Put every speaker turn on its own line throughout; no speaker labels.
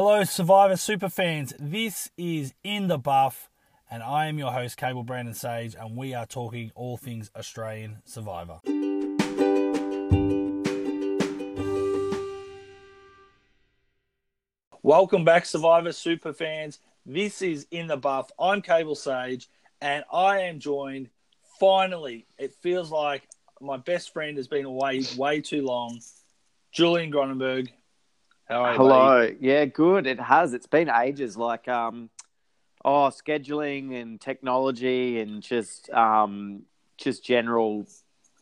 Hello, Survivor super fans. This is In the Buff, and I am your host, Cable Brandon Sage, and we are talking all things Australian Survivor. Welcome back, Survivor super fans. This is In the Buff. I'm Cable Sage, and I am joined. Finally, it feels like my best friend has been away way too long. Julian Gronenberg. How are you?
Hello.
buddy?
Yeah, good. It has. It's been ages. Like, um, oh, scheduling and technology and just, um, just general.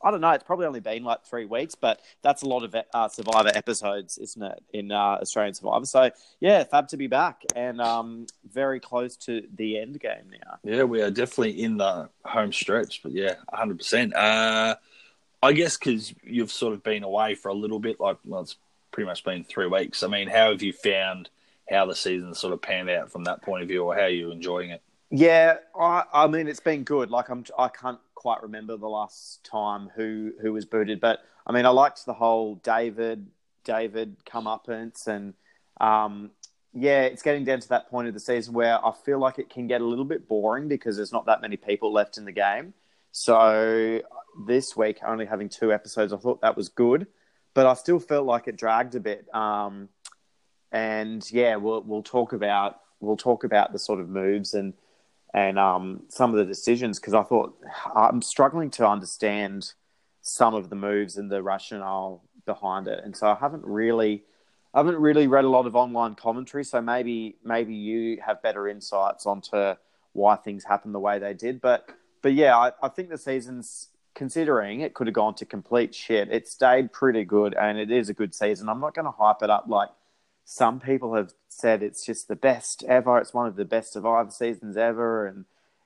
I don't know. It's probably only been like three weeks, but that's a lot of uh, Survivor episodes, isn't it? In uh, Australian Survivor. So yeah, fab to be back and um, very close to the end game now.
Yeah, we are definitely in the home stretch, but yeah, 100%. Uh, I guess because you've sort of been away for a little bit, like, well, it's pretty much been three weeks. I mean, how have you found how the season sort of panned out from that point of view, or how are you enjoying it?
Yeah, I, I mean it's been good. Like I'm, I can't quite remember the last time who who was booted, but I mean I liked the whole David David comeuppance, and um, yeah, it's getting down to that point of the season where I feel like it can get a little bit boring because there's not that many people left in the game. So this week, only having two episodes, I thought that was good, but I still felt like it dragged a bit. Um, and yeah, we'll we'll talk about we'll talk about the sort of moves and and um, some of the decisions because I thought I'm struggling to understand some of the moves and the rationale behind it, and so I haven't really, I haven't really read a lot of online commentary. So maybe maybe you have better insights onto why things happened the way they did. But but yeah, I, I think the season's considering it could have gone to complete shit. It stayed pretty good, and it is a good season. I'm not going to hype it up like some people have said it's just the best ever. It's one of the best Survivor seasons ever, and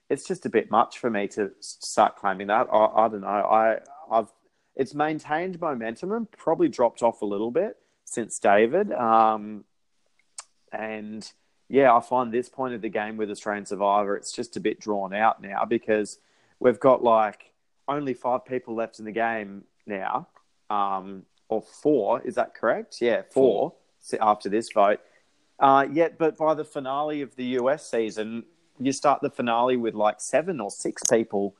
it's just a bit much for me to start claiming that. I, I don't know. I I've it's maintained momentum and probably dropped off a little bit since David. Um, and yeah, I find this point of the game with Australian Survivor, it's just a bit drawn out now because we've got like only five people left in the game now, um, or four. Is that correct? Yeah, four after this vote. Uh, yet, but by the finale of the US season, you start the finale with like seven or six people,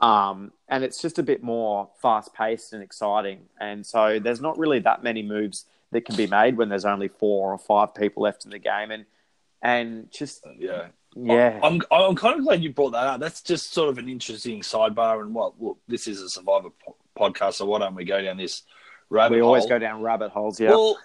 um, and it's just a bit more fast paced and exciting. And so there's not really that many moves that can be made when there's only four or five people left in the game, and and just
Yeah.
yeah,
I'm I'm kind of glad you brought that up. That's just sort of an interesting sidebar. And what look, this is a Survivor po- podcast, so why don't we go down this rabbit
we always
hole?
go down rabbit holes. Yeah,
Well,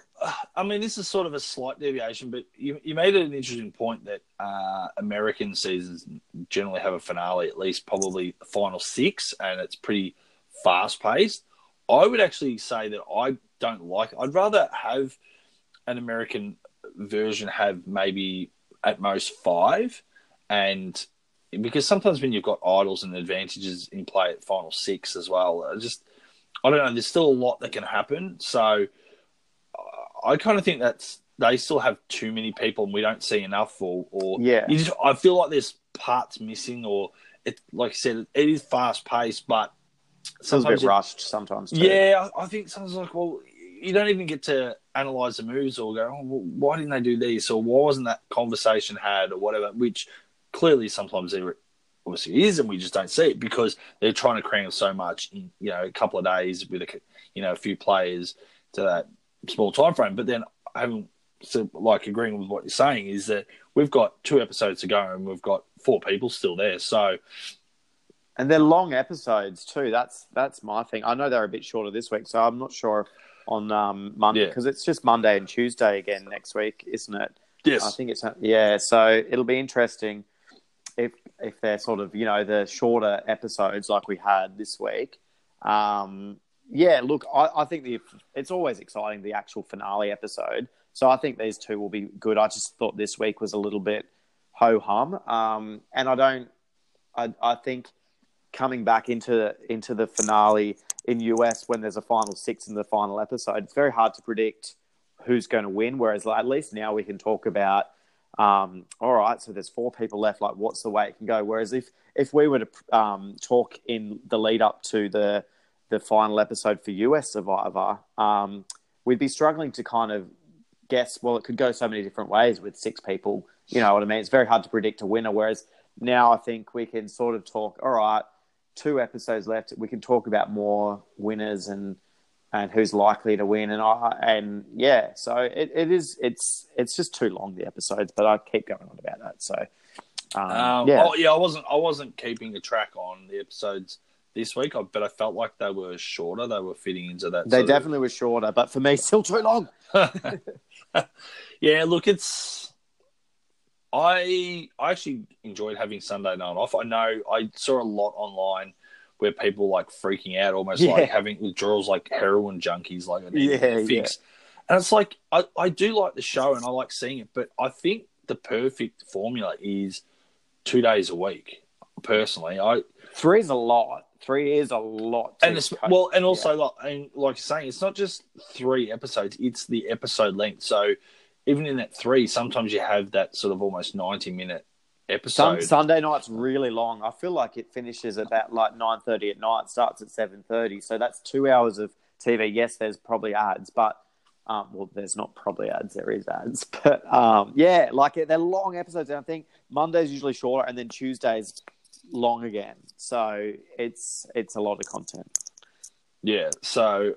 I mean, this is sort of a slight deviation, but you, you made an interesting point that uh, American seasons generally have a finale, at least probably the final six, and it's pretty fast paced. I would actually say that I don't like. I'd rather have an American version have maybe at most five, and because sometimes when you've got idols and advantages in play at final six as well, I just I don't know. There's still a lot that can happen, so. Uh, I kind of think that's they still have too many people and we don't see enough, or, or
Yeah.
you just, I feel like there's parts missing, or it like I said, it is fast paced, but
it's a bit
it-
rushed sometimes. Too.
yeah, I I think sometimes like well, you don't even get to analyze the moves or go, oh, why didn't they do this, or why wasn't that conversation had, or whatever, which clearly sometimes there obviously is, and we just don't see it because they're trying to cram so much in you know a couple of days with a you know a few players to that small time frame. But then having so like agreeing with what you're saying is that we've got two episodes to go and we've got four people still there. So
and they're long episodes too. That's that's my thing. I know they're a bit shorter this week, so I'm not sure on um, Monday
Yeah.
because it's just Monday and Tuesday again next week, isn't it?
yes,
I think it's yeah. So it'll be interesting if if they're sort of you know the shorter episodes like we had this week. Um, yeah, look, I, I think the it's always exciting the actual finale episode. So I think these two will be good. I just thought this week was a little bit ho hum, um, and I don't. I, I think coming back into into the finale in US when there's a final six in the final episode, it's very hard to predict who's going to win. Whereas at least now we can talk about, um, all right, so there's four people left. Like, what's the way it can go? Whereas if if we were to um, talk in the lead up to the the final episode for US Survivor, um, we'd be struggling to kind of guess. Well, it could go so many different ways with six people. You know what I mean? It's very hard to predict a winner. Whereas now I think we can sort of talk. All right, two episodes left. We can talk about more winners and and who's likely to win. And I and yeah, so it, it is. It's it's just too long the episodes, but I keep going on about that. So um,
Um,
yeah,
oh, yeah, I wasn't. I wasn't keeping a track on the episodes this week, but I felt like they were shorter. They were fitting into that.
they
sort of-
definitely were shorter, but for me, still too long.
yeah, look, it's. I I actually enjoyed having Sunday night off. I know I saw a lot online where people like freaking out, almost
Yeah.
like having withdrawals, like heroin junkies, like
Yeah,
a fix. And it's like I, I do like the show and I like seeing it, but I think the perfect formula is two days a week. Personally, I
Three is a lot. Three is a lot.
and it's well, and also like and like you're saying, it's not just three episodes; it's the episode length. So even in that three, sometimes you have that sort of almost ninety minute episode.
Sun, Sunday night's really long. I feel like it finishes at about like nine thirty at night, starts at seven thirty. So that's two hours of TV. Yes, there's probably ads, but um, well, there's not probably ads. There is ads, but um, yeah, like they're long episodes. And I think Monday's usually shorter, and then Tuesday's long again. So it's it's a lot of content.
yeah, so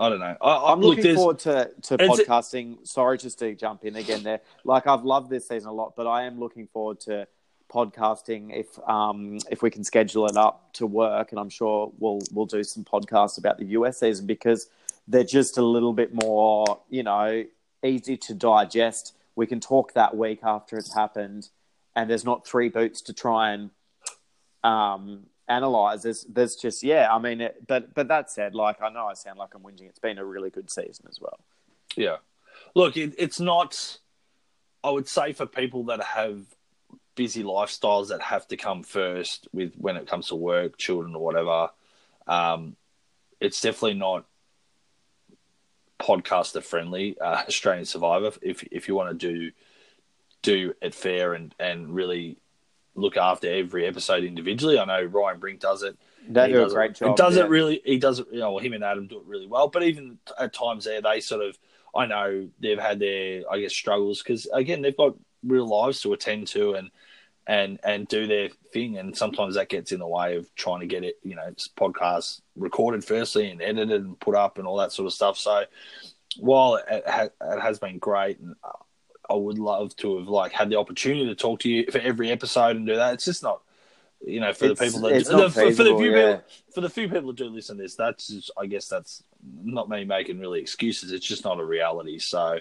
I don't know. I,
I'm
look,
looking
there's-
forward to, to podcasting. Sorry just to jump in again there. Like I've loved this season a lot, but I am looking forward to podcasting if um if we can schedule it up to work and I'm sure we'll we'll do some podcasts about the US season because they're just a little bit more, you know, easy to digest. We can talk that week after it's happened and there's not three boots to try and um analyze there's there's just yeah i mean it, but but that said like i know i sound like i'm whinging it's been a really good season as well
Yeah. Look, it, it's not, I would say, for people that have busy lifestyles that have to come first with when it comes to work, children, or whatever. Um, it's definitely not podcaster friendly. Uh, Australian Survivor. If if you want to do do it fair and and really look after every episode individually, I know Ryan Brink does it.
they
He
do a great
it,
job
It does
yeah.
it really. He does it. You know, him and Adam do it really well. But even at times there, they sort of. I know they've had their, I guess, struggles because again they've got real lives to attend to and and and do their thing, and sometimes that gets in the way of trying to get it, you know, podcasts recorded firstly and edited and put up and all that sort of stuff. So while it, ha- it has been great, and I would love to have like had the opportunity to talk to you for every episode and do that. It's just not, you know, for
It's-
the people that
it's
the-
not
for, for the few
yeah.
people for the few people that do listen to this, that's just, I guess that's not me making really excuses. It's just not a reality. So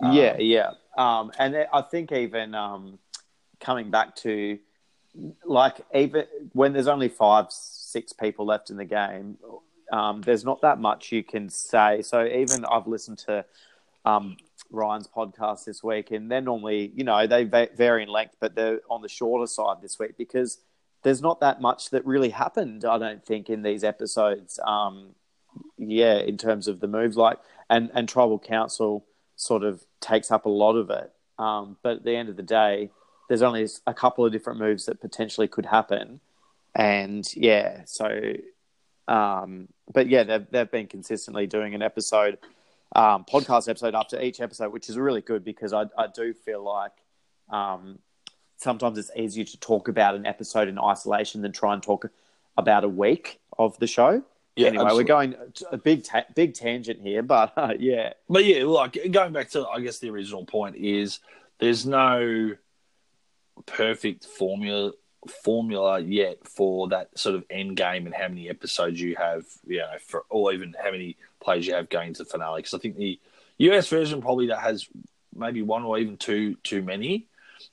um,
yeah yeah um and i think even um coming back to like even when there's only five six people left in the game um there's not that much you can say so even i've listened to um Ryan's podcast this week, and they're normally, you know, they vary in length, but they're on the shorter side this week because there's not that much that really happened. I don't think in these episodes. Um, yeah, in terms of the moves, like and and tribal council sort of takes up a lot of it. Um, but at the end of the day, there's only a couple of different moves that potentially could happen, and yeah, so. Um, but yeah, they've they've been consistently doing an episode, um, podcast episode after each episode, which is really good because I I do feel like um, sometimes it's easier to talk about an episode in isolation than try and talk about a week of the show.
Yeah,
anyway,
absolutely.
we're going to a big ta- big tangent here, but uh, yeah,
But yeah, like going back to I guess the original point is there's no perfect formula formula yet for that sort of end game and how many episodes you have, you know, for or even how many players you have going to the finale. Because I think the US version probably that has maybe one or even two too many.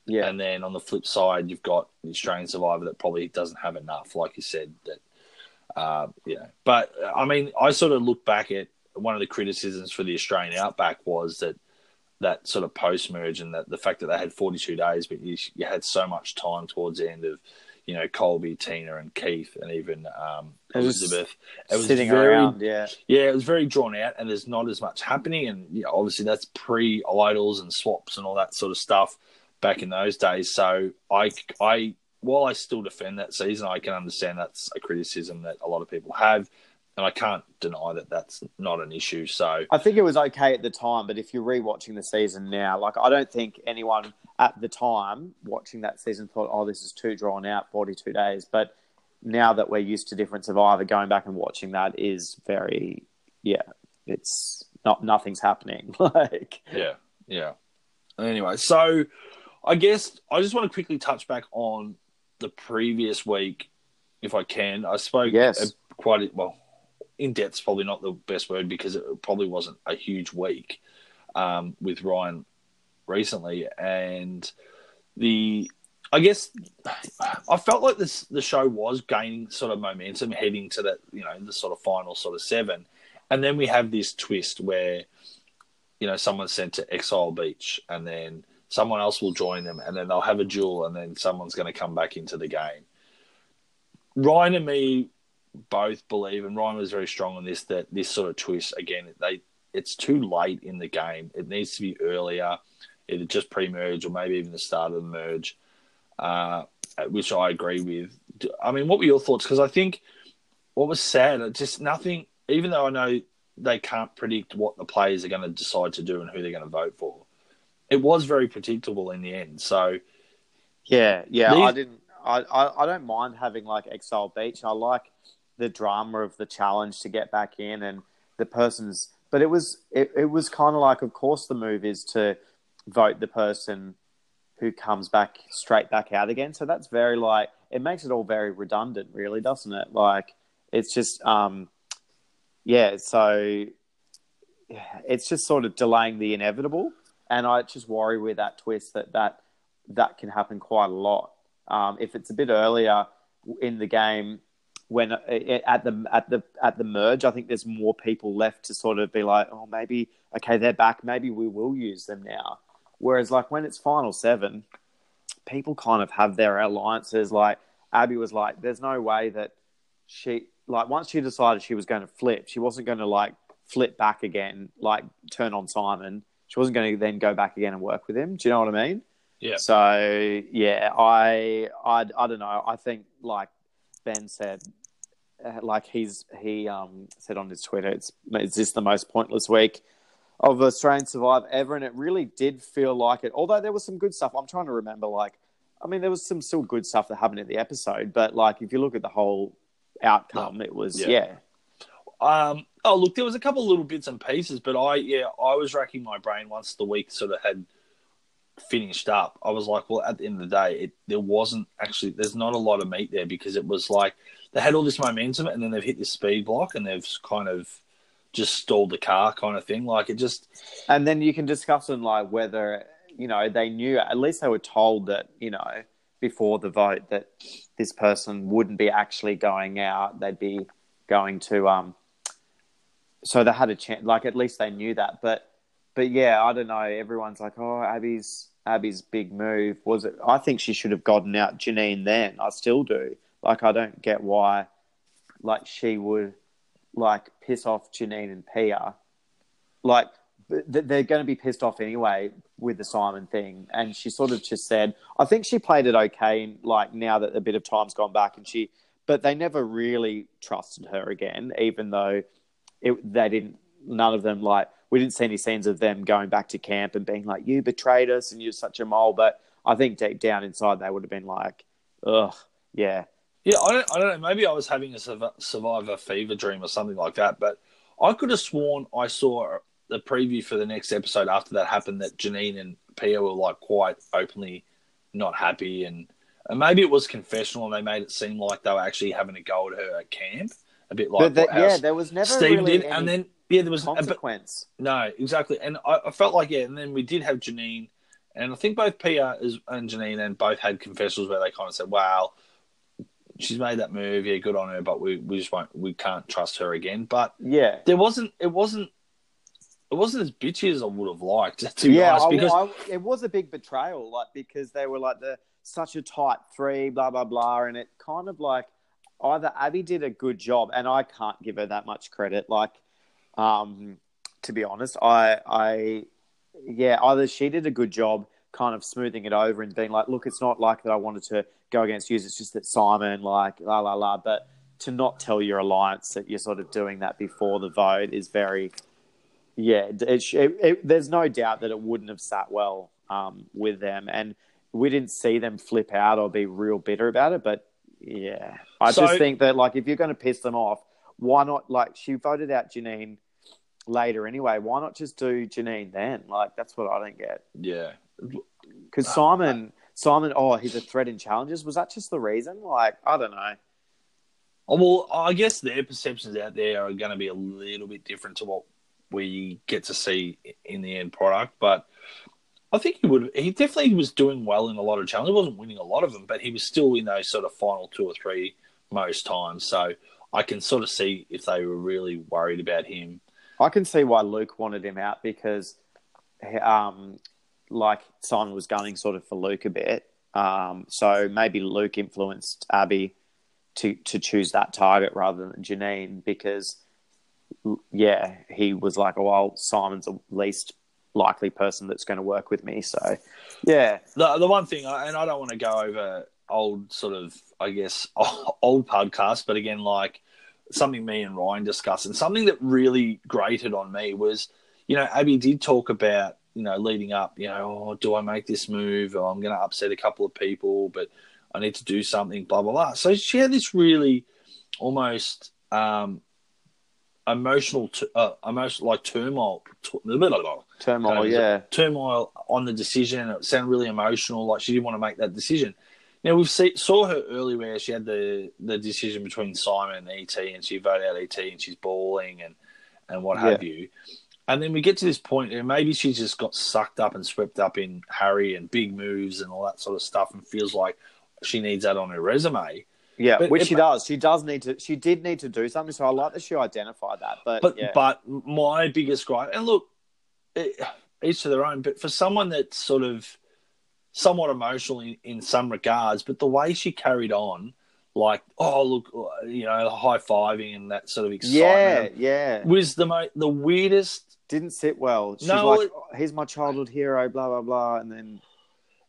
yeah,
And then on the flip side, you've got the Australian Survivor that probably doesn't have enough, like you said. That, uh, you know, but I mean, I sort of look back at one of the criticisms for the Australian Outback was that that sort of post merge and that the fact that they had 42 days, but you, you had so much time towards the end of, you know, Colby, Tina, and Keith, and even um,
It was
Elizabeth. It was
sitting
very
around, yeah,
yeah, it was very drawn out, and there's not as much happening. And you know, obviously, that's pre idols and swaps and all that sort of stuff back in those days. So I, I, while I still defend that season, I can understand that's a criticism that a lot of people have. And I can't deny that that's not an issue. So
I think it was okay at the time, but if you're rewatching the season now, like I don't think anyone at the time watching that season thought, "Oh, this is too drawn out, 42 days." But now that we're used to different Survivor, going back and watching that is very, yeah, it's not nothing's happening. like,
yeah, yeah. Anyway, so I guess I just want to quickly touch back on the previous week, if I can. I spoke
Yes.
quite well in depth's probably not the best word because it probably wasn't a huge week um, with Ryan recently, and the I guess I felt like this the show was gaining sort of momentum heading to that you know the sort of final sort of seven, and then we have this twist where you know someone's sent to Exile Beach, and then someone else will join them, and then they'll have a duel, and then someone's going to come back into the game. Ryan and me both believe, and Ryan was very strong on this, that this sort of twist again, they it's too late in the game. It needs to be earlier, either just pre-merge or maybe even the start of the merge, uh, which I agree with. I mean, what were your thoughts? Because I think what was sad, just nothing. Even though I know they can't predict what the players are going to decide to do and who they're going to vote for, it was very predictable in the end. So
yeah, yeah,
These-
I didn't. I, I I don't mind having like Exile Beach. I like the drama of the challenge to get back in and the person's. But it was it, it was kind of like, of course, the move is to vote the person who comes back straight back out again. So that's very like it makes it all very redundant, really, doesn't it? Like it's just um yeah. So it's just sort of delaying the inevitable, and I just worry with that twist that that that can happen quite a lot. Um, if it's a bit earlier in the game, when uh, at the at the at the merge, I think there's more people left to sort of be like, oh, maybe okay, they're back. Maybe we will use them now. Whereas, like when it's final seven, people kind of have their alliances. Like Abby was like, there's no way that she like once she decided she was going to flip, she wasn't going to like flip back again, like turn on Simon. She wasn't going to then go back again and work with him. Do you know what I mean?
Yeah.
So yeah, I I I don't know. I think like Ben said, like he's he um said on his Twitter, it's is this the most pointless week of Australian Survive ever? And it really did feel like it. Although there was some good stuff. I'm trying to remember. Like, I mean, there was some still good stuff that happened in the episode, but like if you look at the whole outcome, it was
Yeah.
yeah.
Um, oh, look, there was a couple of little bits and pieces, but I, yeah, I was racking my brain once the week sort of had finished up. I was like, well, at the end of the day, it, there wasn't actually, there's not a lot of meat there because it was like they had all this momentum and then they've hit this speed block and they've kind of just stalled the car kind of thing. Like it just,
And then you can discuss on like whether you know they knew at least they were told that you know before the vote that this person wouldn't be actually going out; they'd be going to um. So they had a chance. Like at least they knew that, but but yeah, I don't know. Everyone's like, oh, Abby's Abby's big move was it? I think she should have gotten out Janine then. I still do. Like I don't get why, like she would like piss off Janine and Pia like they're going to be pissed off anyway with the Simon thing. And she sort of just said, I think she played it okay. Like now that a bit of time's gone back, and she, but they never really trusted her again, even though it, they didn't. None of them like we didn't see any scenes of them going back to camp and being like, "You betrayed us and you're such a mole." But I think deep down inside, they would have been like, "Ugh, yeah."
Yeah, I don't, I don't know. Maybe I was having a survivor fever dream or something like that, but I could have sworn I saw the preview for the next episode after that happened that Janine and Pia were like quite openly not happy and and maybe it was confessional and they made it seem like they were actually having a go at her at camp, a bit like
but that, yeah, there was never
Steve
really
did, and then yeah, there was but,
consequence.
no exactly, and I, I felt like yeah, and then we did have Janine, and I think both Pia is, and Janine and both had confessionals where they kind of said, "Wow, she's made that move, yeah, good on her, but we, we just won't, we can't trust her again." But
yeah,
there wasn't, it wasn't, it wasn't as bitchy as I would have liked to be
yeah,
honest,
I-
because
I- it was a big betrayal, like because they were like the such a tight three, blah blah blah, and it kind of like either Abby did a good job, and I can't give her that much credit. Like, um, to be honest, I, I, yeah, either she did a good job, kind of smoothing it over and being like, look, it's not like that I wanted to go against you. It's just that Simon, like, la la la, but to not tell your alliance that you're sort of doing that before the vote is very, yeah. It, it, it, there's no doubt that it wouldn't have sat well um, with them, and we didn't see them flip out or be real bitter about it. But yeah, I
So-
just think that like if you're going to piss them off, why not? Like she voted out Janine later anyway. Why not just do Janine then? Like that's what I don't get.
Yeah.
Because Simon, Simon, oh, he's a threat in challenges. Was that just the reason? Like I don't know.
Oh, well, I guess their perceptions out there are going to be a little bit different to what we get to see in the end product. But I think he would. He definitely was doing well in a lot of challenges. He wasn't winning a lot of them, but he was still in those sort of final two or three most times. So I can sort of see if they were really worried about him.
I can see why Luke wanted him out because, um, like Simon was gunning sort of for Luke a bit. Um, so maybe Luke influenced Abby to to choose that target rather than Janine because, yeah, he was like, oh, well, Simon's the least likely person that's going to work with me. So, yeah,
The the one thing, and I don't want to go over old sort of, I guess, old podcasts, but again, like something me and Ryan discussed, and something that really grated on me was, you know, Abby did talk about, you know, leading up, you know, oh, do I make this move? Or I'm going to upset a couple of people, but I need to do something, blah blah blah. So she had this really almost um, emotional, t- uh, emotional like turmoil, t-
turmoil,
kind of
yeah.
turmoil on the decision. It sounded really emotional, like she didn't want to make that decision. Now we saw her earlier where she had the, the decision between Simon and ET, and she voted out ET, and she's bawling and and what have you. And then we get to this point, and maybe she just got sucked up and swept up in Harry and big moves and all that sort of stuff, and feels like she needs that on her resume.
Yeah,
But
which
it-
she does. She does need to. She did need to do something. So I like that she identified that. But,
But
yeah,
but my biggest gripe, and look, it, each to their own. But for someone that's sort of somewhat emotional in, in some regards, but the way she carried on, like oh look, you know, high fiving and that sort of
yeah,
excitement,
yeah,
was the mo- the weirdest.
Didn't sit well. She's
No,
like, "Oh, "He's my childhood hero," blah blah blah, and then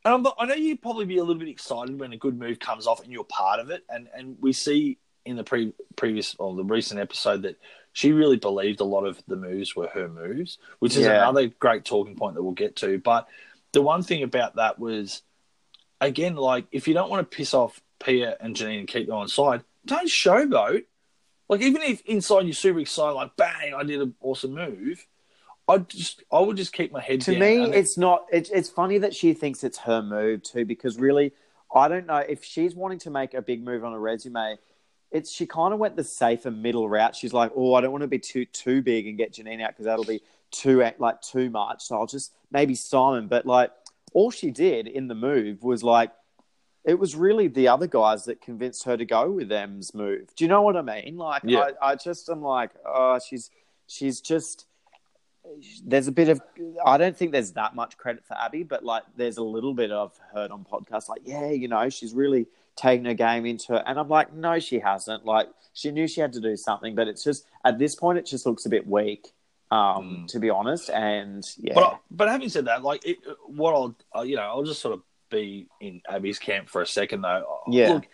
And I'm, I know you'd probably be a little bit excited when a good move comes off and you're part of it, and and we see in the pre- previous or the recent episode that she really believed a lot of the moves were her moves, which is
Yeah.
another great talking point that we'll get to. But the one thing about that was, again, like if you don't want to piss off Pia and Janine and keep them on side, don't showboat. Like even if inside you're super excited, like bang, I did an awesome move. I just I would just keep my head
to
down.
me, it's not. It's it's funny that she thinks it's her move too, because really, I don't know if she's wanting to make a big move on a resume. It's she kind of went the safer middle route. She's like, oh, I don't want to be too too big and get Janine out because that'll be too like too much. So I'll just maybe Simon. But like, all she did in the move was like, it was really the other guys that convinced her to go with them's move. Do you know what I mean? Like,
Yeah.
I, I just am like, oh, she's she's just there's a bit of I don't think there's that much credit for Abby, but like there's a little bit of heard on podcasts like, yeah, you know, she's really taken her game into it. And I'm like, no, she hasn't. Like she knew she had to do something, but it's just at this point it just looks a bit weak, um,
Mm.
to be honest. And yeah.
But but having said that, like it, what I'll uh, you know I'll just sort of be in Abby's camp for a second though.
Yeah.
Look,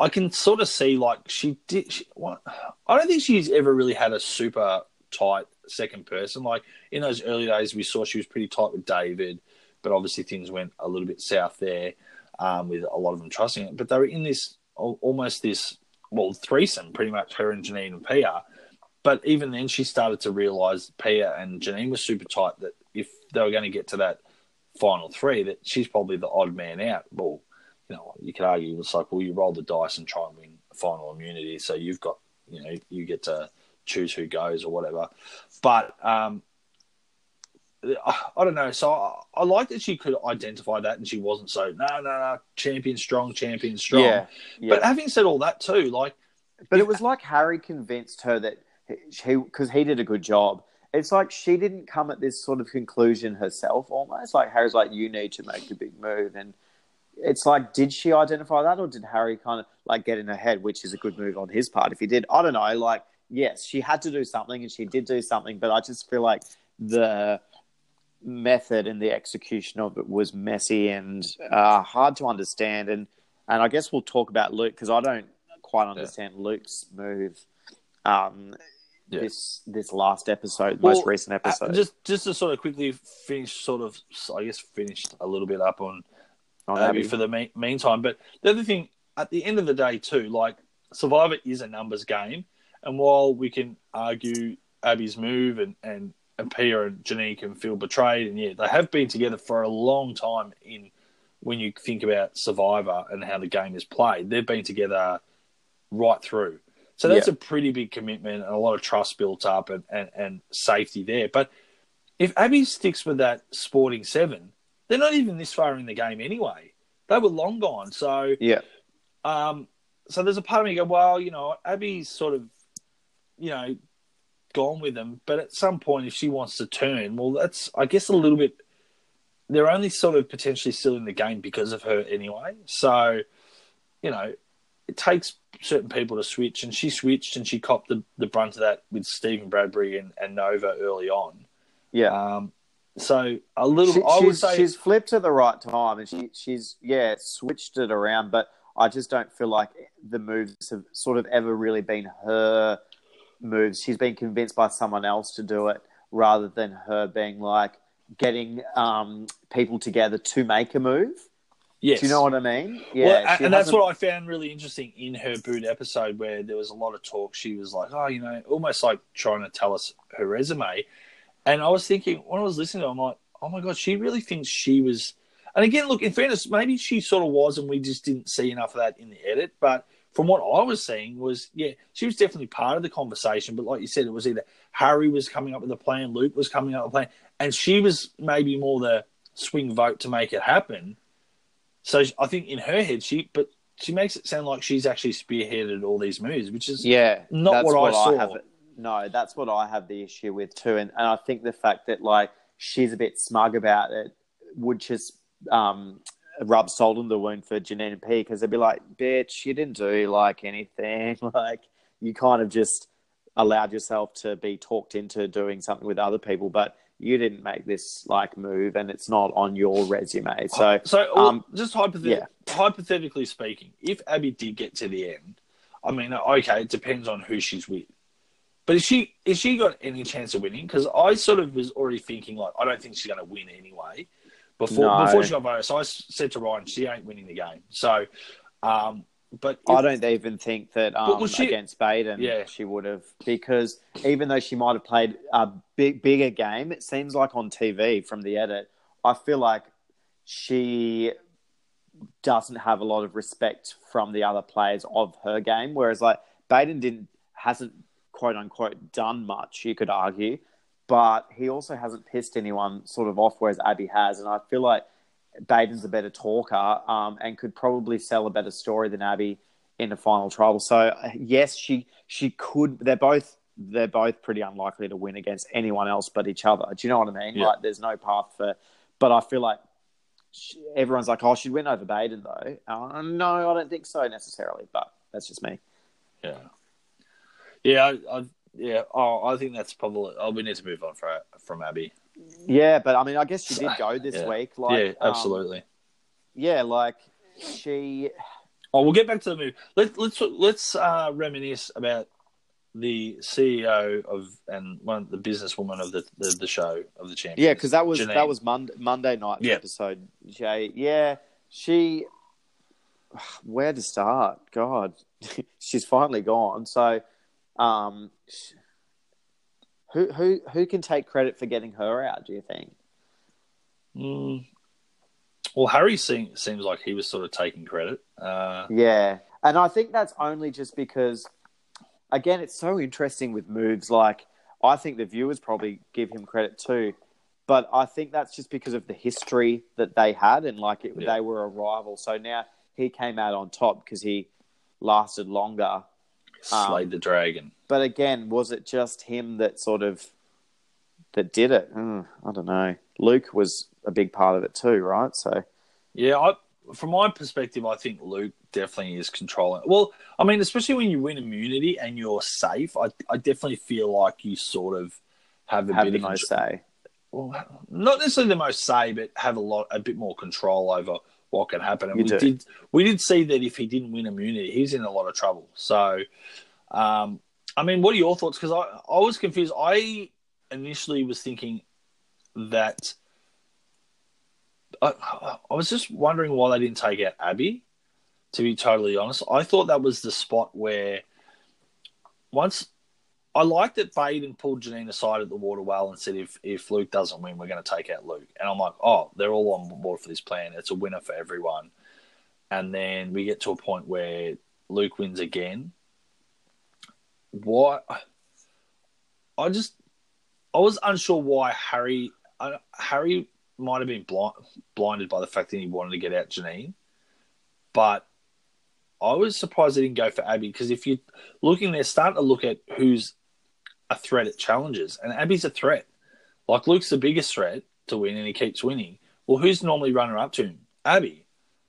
I can sort of see like she did. She, what, I don't think she's ever really had a super tight second person. Like in those early days, we saw she was pretty tight with David, but obviously things went a little bit south there um, with a lot of them trusting it. But they were in this almost this well threesome, pretty much her and Janine and Pia. But even then, she started to realise Pia and Janine were super tight. That if they were going to get to that final three, that she's probably the odd man out. Well, you know, you could argue it's like, well, you roll the dice and try and win final immunity, so you've got, you know, you get to choose who goes or whatever. But um, I don't know. So I, I like that she could identify that, and she wasn't so no, no, no, champion strong, champion strong.
yeah, yeah.
But having said all that too, like
But it was like Harry convinced her that he, because he did a good job. It's like she didn't come at this sort of conclusion herself. Almost like Harry's like, "You need to make a big move," and it's like, did she identify that, or did Harry kind of like get in her head, which is a good move on his part? If he did, I don't know. Like, yes, she had to do something, and she did do something, but I just feel like the method and the execution of it was messy and uh, hard to understand. And and I guess we'll talk about Luke because I don't quite understand Luke's move. Um,
Yeah.
this this last episode,
Well,
most recent
Uh,
episode.
just just to sort of quickly finish, sort of, I guess, finished a little bit up on
on
Abby
Abby.
for the me- meantime. But the other thing, at the end of the day, too, like Survivor is a numbers game, and while we can argue Abby's move and and and Pia and Janine can feel betrayed, and yeah, they have been together for a long time. In when you think about Survivor and how the game is played, they've been together right through. So that's
Yeah.
a pretty big commitment and a lot of trust built up and, and, and safety there. But if Abby sticks with that sporting seven, they're not even this far in the game anyway. They were long gone. So
yeah,
um, so there's a part of me go, well, you know, Abby's sort of, you know, gone with them. But at some point, if she wants to turn, well, that's I guess a little bit. They're only sort of potentially still in the game because of her anyway. So, you know, it takes certain people to switch, and she switched, and she copped the, the brunt of that with Stephen Bradbury and, and Nova early on.
yeah.
Um, so a little,
She-
I would
she's,
say,
she's flipped at the right time, and she she's yeah switched it around. But I just don't feel like the moves have sort of ever really been her moves. She's been convinced by someone else to do it rather than her being like getting um, people together to make a move.
yes.
Do you know what I mean? Yeah,
well, and that's
hasn't-
what I found really interesting in her boot episode, where there was a lot of talk. She was like, "Oh, you know, almost like trying to tell us her resume." And I was thinking when I was listening, to it, I'm like, "Oh my god, she really thinks she was." And again, look, in fairness, maybe she sort of was, and we just didn't see enough of that in the edit. But from what I was seeing, was yeah, she was definitely part of the conversation. But like you said, it was either Harry was coming up with a plan, Luke was coming up with a plan, and she was maybe more the swing vote to make it happen. So I think in her head, she but she makes it sound like she's actually spearheaded all these moves, which is
Yeah,
Not
that's
what I saw.
have. No, that's what I have the issue with too, and and I think the fact that like she's a bit smug about it would just um, rub salt in the wound for Janine and P because they'd be like, "Bitch, you didn't do like anything. like you kind of just allowed yourself to be talked into doing something with other people, but." You didn't make this like move, and it's not on your resume. So,
so
um,
just hypothet-
yeah.
hypothetically speaking, if Abby did get to the end, I mean, okay, it depends on who she's with. But is she is she got any chance of winning? Because I sort of was already thinking like I don't think she's going to win anyway. Before
No.
before she got voted, so I said to Ryan, she ain't winning the game. So, um, but
I don't even think that um,
she-
against Baden
Yeah.
she would have because even though she might have played a big bigger game, it seems like on TV from the edit, I feel like she doesn't have a lot of respect from the other players of her game. Whereas like Baden didn't hasn't quote unquote done much, you could argue, but he also hasn't pissed anyone sort of off, whereas Abby has, and I feel like Baden's a better talker um, and could probably sell a better story than Abby in the final tribal. So uh, yes, she she could. They're both they're both pretty unlikely to win against anyone else but each other. Do you know what I mean?
Yeah.
Like there's no path for. But I feel like she, everyone's like, oh, she'd win over Baden though. Uh, no, I don't think so necessarily. But that's just me.
Yeah, yeah, I, I, yeah. Oh, I think that's probably. Oh, we need to move on from from Abby.
Yeah, but I mean, I guess she did go this
Yeah.
week. Like,
yeah,
um,
absolutely.
yeah, like she.
Oh, we'll get back to the movie. Let, let's let's uh, reminisce about the CEO of and one the businesswoman of the, the, the show of the champions.
Yeah, because that was
Janine.
that was Monday, Monday night
Yeah.
episode. Jay, yeah, she. Where to start? God, she's finally gone. So, um, who who who can take credit for getting her out? Do you think?
Mm. Well, Harry seems seems like he was sort of taking credit. Uh,
Yeah, and I think that's only just because, again, it's so interesting with moves. Like, I think the viewers probably give him credit too, but I think that's just because of the history that they had and like it,
Yeah.
they were a rival. So now he came out on top because he lasted longer. Um,
slayed the dragon.
But again, was it just him that sort of that did it? Mm, I don't know. Luke was a big part of it too, right? So
Yeah, I, from my perspective, I think Luke definitely is controlling. Well, I mean, especially when you win immunity and you're safe, I, I definitely feel like you sort of have a
have
bit
the
of
most
control.
say.
well, not necessarily the most say, but have a lot, a bit more control over what can happen. And
You
we
do.
did we did see that if he didn't win immunity, he's in a lot of trouble. So, um, I mean, what are your thoughts? Because I I was confused. I initially was thinking that. I, I was just wondering why they didn't take out Abby. To be totally honest, I thought that was the spot where once I liked that Baden pulled Janine aside at the water well and said, if, if Luke doesn't win, we're going to take out Luke. And I'm like, oh, they're all on board for this plan. It's a winner for everyone. And then we get to a point where Luke wins again. Why? I just, I was unsure why Harry, I, Harry might have been blind, blinded by the fact that he wanted to get out Janine. But I was surprised they didn't go for Abby because if you're looking, they're starting to look at who's a threat at challenges, and Abby's a threat. Like Luke's the biggest threat to win, and he keeps winning. Well, who's normally runner up to him? Abby.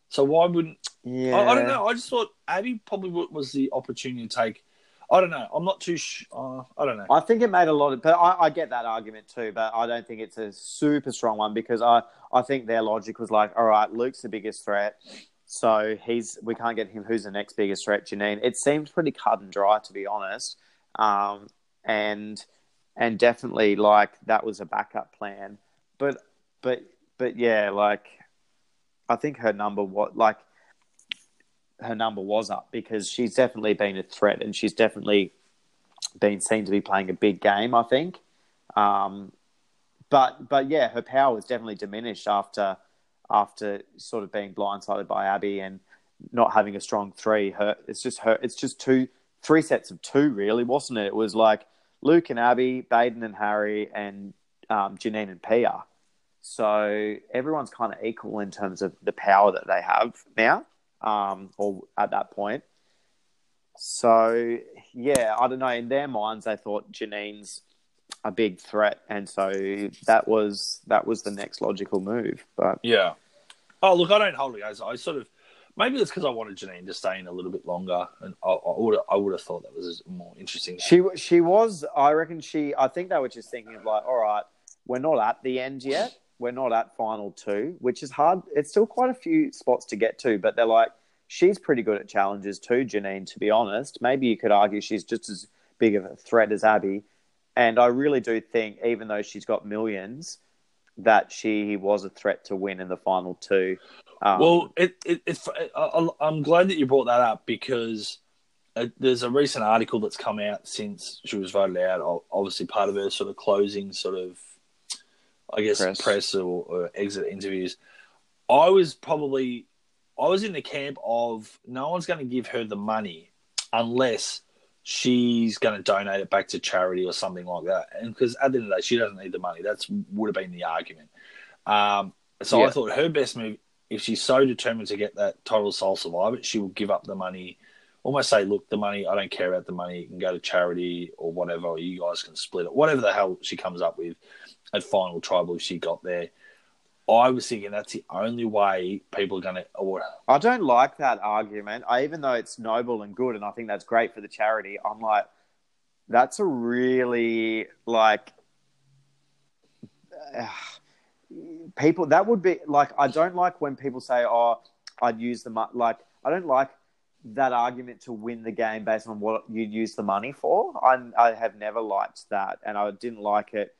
So why wouldn't
Yeah,
I, I don't know? I just thought Abby probably was the opportunity to take. I don't know. I'm not too. Sh- uh, I don't know.
I think it made a lot of, but I, I get that argument too. But I don't think it's a super strong one because I, I think their logic was like, all right, Luke's the biggest threat, so he's we can't get him. Who's the next biggest threat? Janine. It seemed pretty cut and dry, to be honest, um, and and definitely like that was a backup plan. But but but yeah, like I think her number what like her number was up because she's definitely been a threat and she's definitely been seen to be playing a big game. I think, um, but but yeah, her power was definitely diminished after after sort of being blindsided by Abby and not having a strong three. Her it's just her it's just two three sets of two really, wasn't it? It was like Luke and Abby, Baden and Harry, and um, Janine and Pia. So everyone's kind of equal in terms of the power that they have now, um, or at that point. So yeah, I don't know. In their minds, they thought Janine's a big threat, and so that was that was the next logical move. But
Yeah. Oh, look, I don't hold it I sort of. Maybe it's because I wanted Janine to stay in a little bit longer, and I, I would I would have thought that was more interesting.
she she was, I reckon she. I think they were just thinking of like, all right, we're not at the end yet. We're not at final two, which is hard. It's still quite a few spots to get to, but they're like, she's pretty good at challenges too, Janine. To be honest, maybe you could argue she's just as big of a threat as Abby. And I really do think, even though she's got millions, that she was a threat to win in the final two. Um,
Well, it, it, it's I, I'm glad that you brought that up because uh, there's a recent article that's come out since she was voted out. Obviously, part of her sort of closing, sort of, I guess,
Press.
press, or, or exit interviews. I was probably, I was in the camp of no one's going to give her the money unless she's going to donate it back to charity or something like that. And because at the end of the day, she doesn't need the money. That's would have been the argument. Um, so I thought her best move, if she's so determined to get that total soul survivor, she will give up the money. Almost say, look, the money, I don't care about the money. You can go to charity or whatever, or you guys can split it. Whatever the hell she comes up with at final tribal, if she got there. I was thinking that's the only way people are going to. Or,
I don't like that argument. I, even though it's noble and good, and I think that's great for the charity, I'm like, that's a really like uh, people. That would be like I don't like when people say, "Oh, I'd use the money." Like I don't like that argument to win the game based on what you'd use the money for. I I have never liked that, and I didn't like it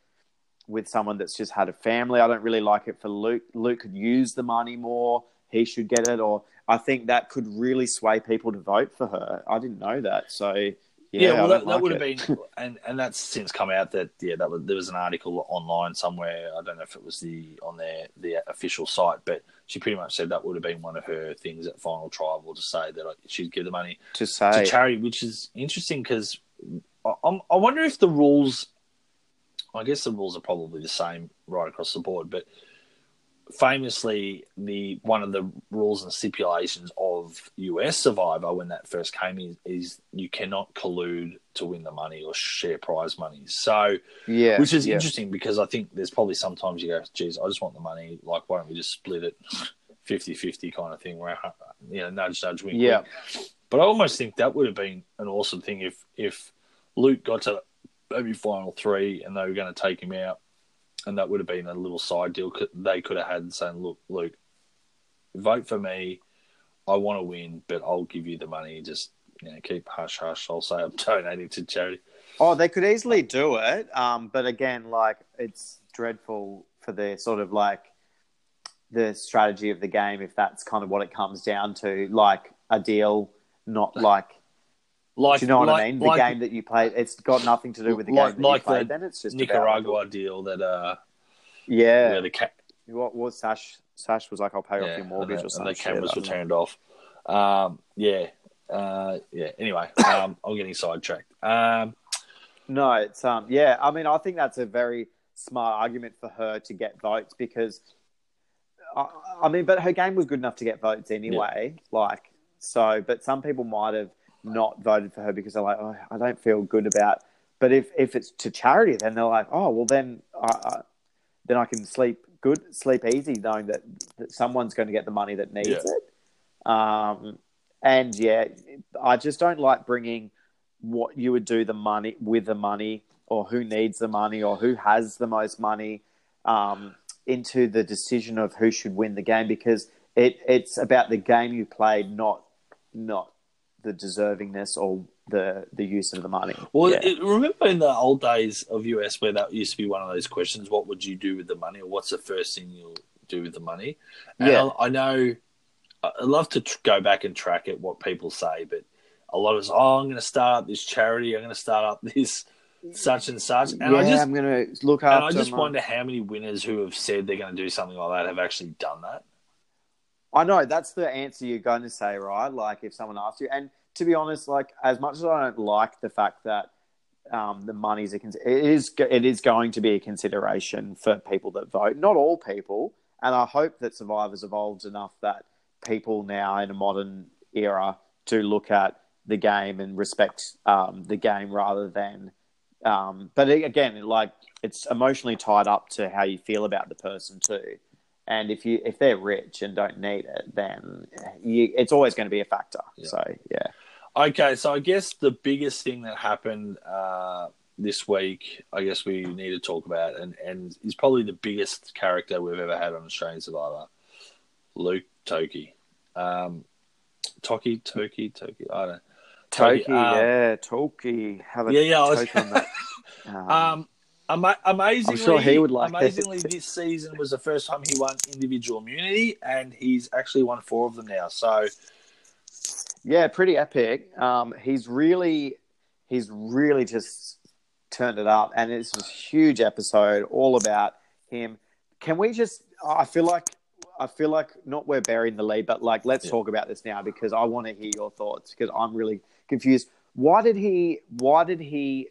with someone that's just had a family. I don't really like it for Luke. Luke could use the money more. He should get it, or I think that could really sway people to vote for her. I didn't know that, so yeah,
yeah, well, that, that
like
would have been, and and that's since come out that yeah, that was, there was an article online somewhere. I don't know if it was the on their the official site, but she pretty much said that would have been one of her things at final tribal to say that she'd give the money
to say to
charity, which is interesting because I, I'm- I wonder if the rules. I guess the rules are probably the same right across the board, but famously, the one of the rules and stipulations of US Survivor when that first came is, is you cannot collude to win the money or share prize money. So,
yeah,
which is
yeah.
interesting because I think there's probably sometimes you go, geez, I just want the money. Like, why don't we just split it 50 50 kind of thing where, you know, nudge, nudge, wink,
Yeah.
wink. But I almost think that would have been an awesome thing if if Luke got to maybe final three and they were going to take him out, and that would have been a little side deal they could have had saying, "Look, Luke, vote for me. I want to win, but I'll give you the money. Just you know, keep hush hush. I'll say I'm donating to charity.
Oh, they could easily do it, um, but again, like it's dreadful for the sort of like the strategy of the game if that's kind of what it comes down to, like a deal, not like.
Like
do you know what
like,
I mean? The
like,
game that you play, it's got nothing to do with the
like-
game that
like
you played.
the
Then it's just about-
Nicaragua deal that uh,
yeah.
where the ca-
What was Sash? Sash was like, "I'll pay off your mortgage
the,
or something."
the cameras were turned off. Um, yeah, uh, yeah. Anyway, um, I'm getting sidetracked. Um,
No, it's um yeah, I mean I think that's a very smart argument for her to get votes because I, I mean but her game was good enough to get votes anyway. Like so but some people might have not voted for her because they're like, Oh, I don't feel good about but if if it's to charity then they're like, Oh well then I, I then I can sleep good sleep easy knowing that, that someone's going to get the money that needs
Yeah.
it. Um and yeah, I just don't like bringing what you would do the money with the money or who needs the money or who has the most money um, into the decision of who should win the game because it, it's about the game you played not not the deservingness or the the use of the money
well,
Yeah.
it, remember in the old days of US where that used to be one of those questions: What would you do with the money, or what's the first thing you'll do with the money? And
Yeah.
I, I know I I love to tr- go back and track it what people say, but a lot of us, oh, I'm going to start up this charity, I'm going to start up this such and such, and I
yeah,
just
I'm gonna look
and
after
I just
my-
wonder how many winners who have said they're going to do something like that have actually done that.
I know that's the answer you're going to say, right? Like if someone asks you, and to be honest, like as much as I don't like the fact that um, the money's a con- it is it is going to be a consideration for people that vote. Not all people, and I hope that Survivor's evolved enough that people now in a modern era do look at the game and respect um, the game rather than. Um, but again, like it's emotionally tied up to how you feel about the person too. And if you if they're rich and don't need it, then you, it's always going to be a factor.
Yeah.
So yeah,
Okay, so I guess the biggest thing that happened uh, this week, I guess we need to talk about, and, and is probably the biggest character we've ever had on Australian Survivor, Luke Toki. Um, Toki, Toki, Toki, I don't.
Toki,
Toki, um,
yeah, Toki, have a
Yeah, yeah, I was-
Toki on that. Um,
Um, ama- amazingly,
sure he would like it.
amazingly, this season was the first time he won individual immunity, and he's actually won four of them now. So,
yeah, pretty epic. Um, he's really, he's really just turned it up, and it's a huge episode all about him. Can we just? I feel like. I feel like not we're burying the lead, but like let's
Yeah.
talk about this now because I want to hear your thoughts because I'm really confused. Why did he? Why did he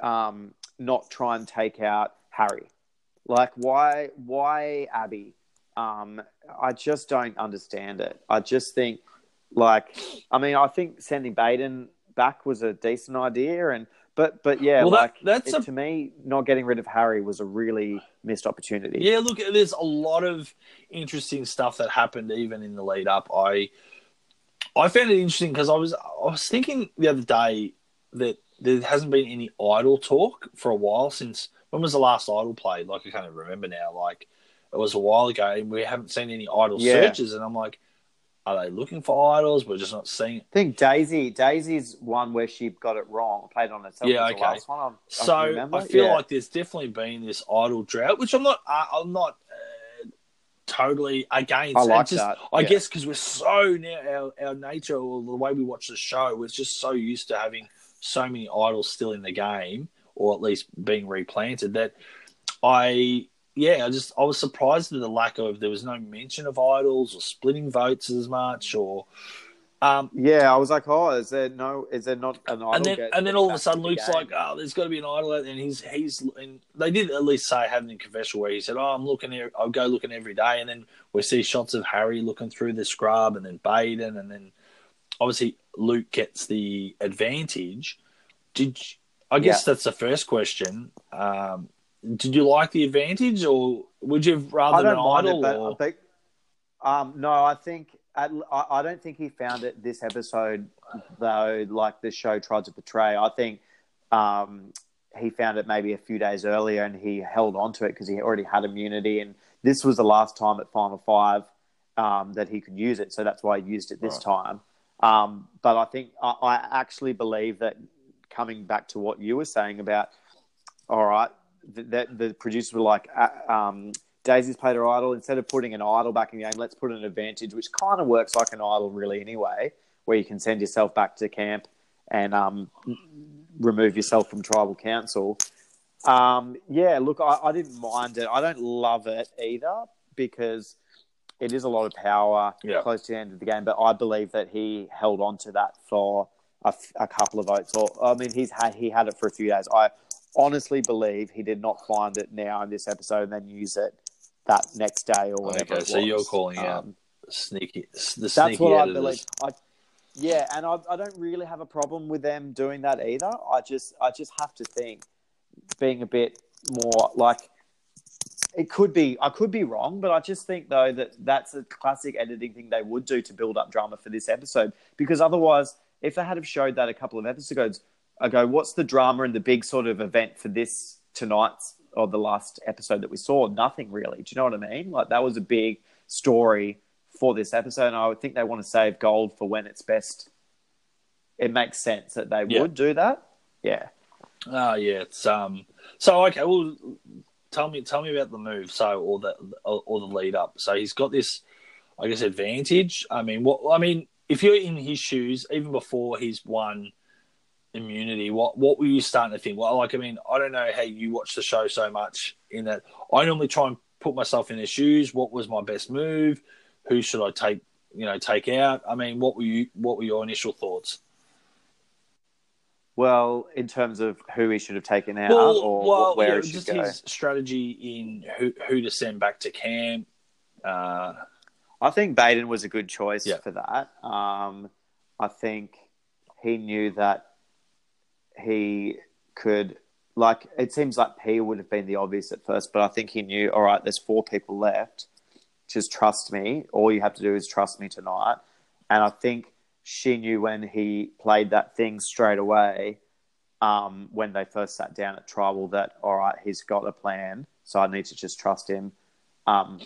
um, not try and take out Harry? Like why? Why Abbey? Um, I just don't understand it. I just think, like, I mean, I think sending Baden back was a decent idea, and but but yeah,
Well, that-
like
that's
it-
a-
to me, not getting rid of Harry was a really missed opportunity.
Yeah, look, there's a lot of interesting stuff that happened even in the lead up. I I found it interesting because I was I was thinking the other day that there hasn't been any idol talk for a while since when was the last idol played? Like I can't even remember now. Like it was a while ago, and we haven't seen any idol
Yeah.
searches. And I'm like, are they looking for idols? We're just not seeing.
I think Daisy Daisy's one where she got it wrong, played on herself.
Yeah, okay.
last one. I, I
So. I feel
Yeah.
like there's definitely been this idol drought, which I'm not. I, I'm not uh, totally against.
I like
just,
that,
I
yeah.
guess because we're so now our our nature or the way we watch the show, we're just so used to having so many idols still in the game, or at least being replanted. That I yeah, I just I was surprised at the lack of there was no mention of idols or splitting votes as much or. Um,
yeah, I was like, oh, is there no? Is there not an idol?
and then and then all of a sudden Luke's
game?
like, oh, there's got to be an idol, and he's he's and they did at least say having an confession where he said, oh, I'm looking here, I'll go looking every day, and then we see shots of Harry looking through the scrub, and then Baden, and then obviously Luke gets the advantage. Did you- I guess
Yeah.
that's the first question. Um, did you like the advantage, or would you have rather
I
than
don't mind
idol?
it, but,
or...
but um, no, I think at, I, I don't think he found it this episode though. Like the show tried to portray, I think um, he found it maybe a few days earlier, and he held on to it because he already had immunity, and this was the last time at Final Five um, that he could use it. So that's why he used it this right. time. Um, but I think I, I, actually believe that coming back to what you were saying about, all right, that the, the producers were like, uh, um, Daisy's played her idol. Instead of putting an idol back in the game, let's put an advantage, which kind of works like an idol, really, anyway, where you can send yourself back to camp and um, remove yourself from tribal council. Um, yeah, look, I, I, didn't mind it. I don't love it either because it is a lot of power yeah. close to the end of the game. But I believe that he held on to that for a, a couple of votes. Or I mean, he's had he had it for a few days. I honestly believe he did not find it now in this episode and then use it that next day or whatever. Okay,
so you're calling um, out sneaky. The
that's
sneaky
what
editors.
I believe. I, yeah, and I, I don't really have a problem with them doing that either. I just I just have to think being a bit more like it could be I could be wrong, but I just think though that that's a classic editing thing they would do to build up drama for this episode because otherwise if they had have showed that a couple of episodes ago, what's the drama and the big sort of event for this tonight's or the last episode that we saw? Nothing really. Do you know what I mean? Like that was a big story for this episode, and I would think they want to save gold for when it's best. It makes sense that they yeah. would do that. Yeah.
Oh yeah, it's um. So okay, well, tell me tell me about the move. So or the or the lead up. So he's got this, I guess, advantage. I mean, what I mean, if you're in his shoes, even before he's won immunity, what what were you starting to think? Well, like I mean, I don't know how you watch the show so much. In that, I normally try and put myself in his shoes. What was my best move? Who should I take? You know, take out. I mean, what were you? What were your initial thoughts?
Well, in terms of who he should have taken out, well, or well, where yeah, he just go. his
strategy in who who to send back to camp. Uh,
I think Baden was a good choice yeah. for that. Um, I think he knew that he could, like, it seems like P would have been the obvious at first, but I think he knew, all right, there's four people left. Just trust me. All you have to do is trust me tonight. And I think she knew when he played that thing straight away um, when they first sat down at tribal that all right he's got a plan so i need to just trust him um,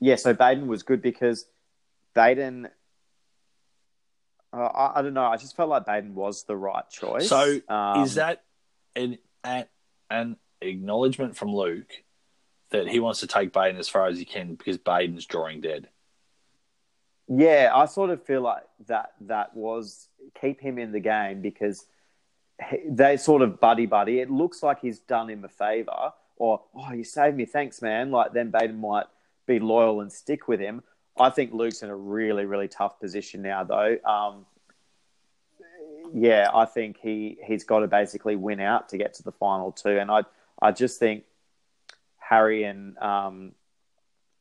yeah so baden was good because baden uh, I, I, don't know i just felt like baden was the right choice
so um, is that an, an acknowledgement from luke that he wants to take baden as far as he can because baden's drawing dead
yeah, I sort of feel like that that was keep him in the game because they sort of buddy buddy. It looks like he's done him a favor, or oh, you saved me, thanks, man. Like then Baden might be loyal and stick with him. I think Luke's in a really really tough position now, though. Um, yeah, I think he he's got to basically win out to get to the final two, and I I just think Harry and um,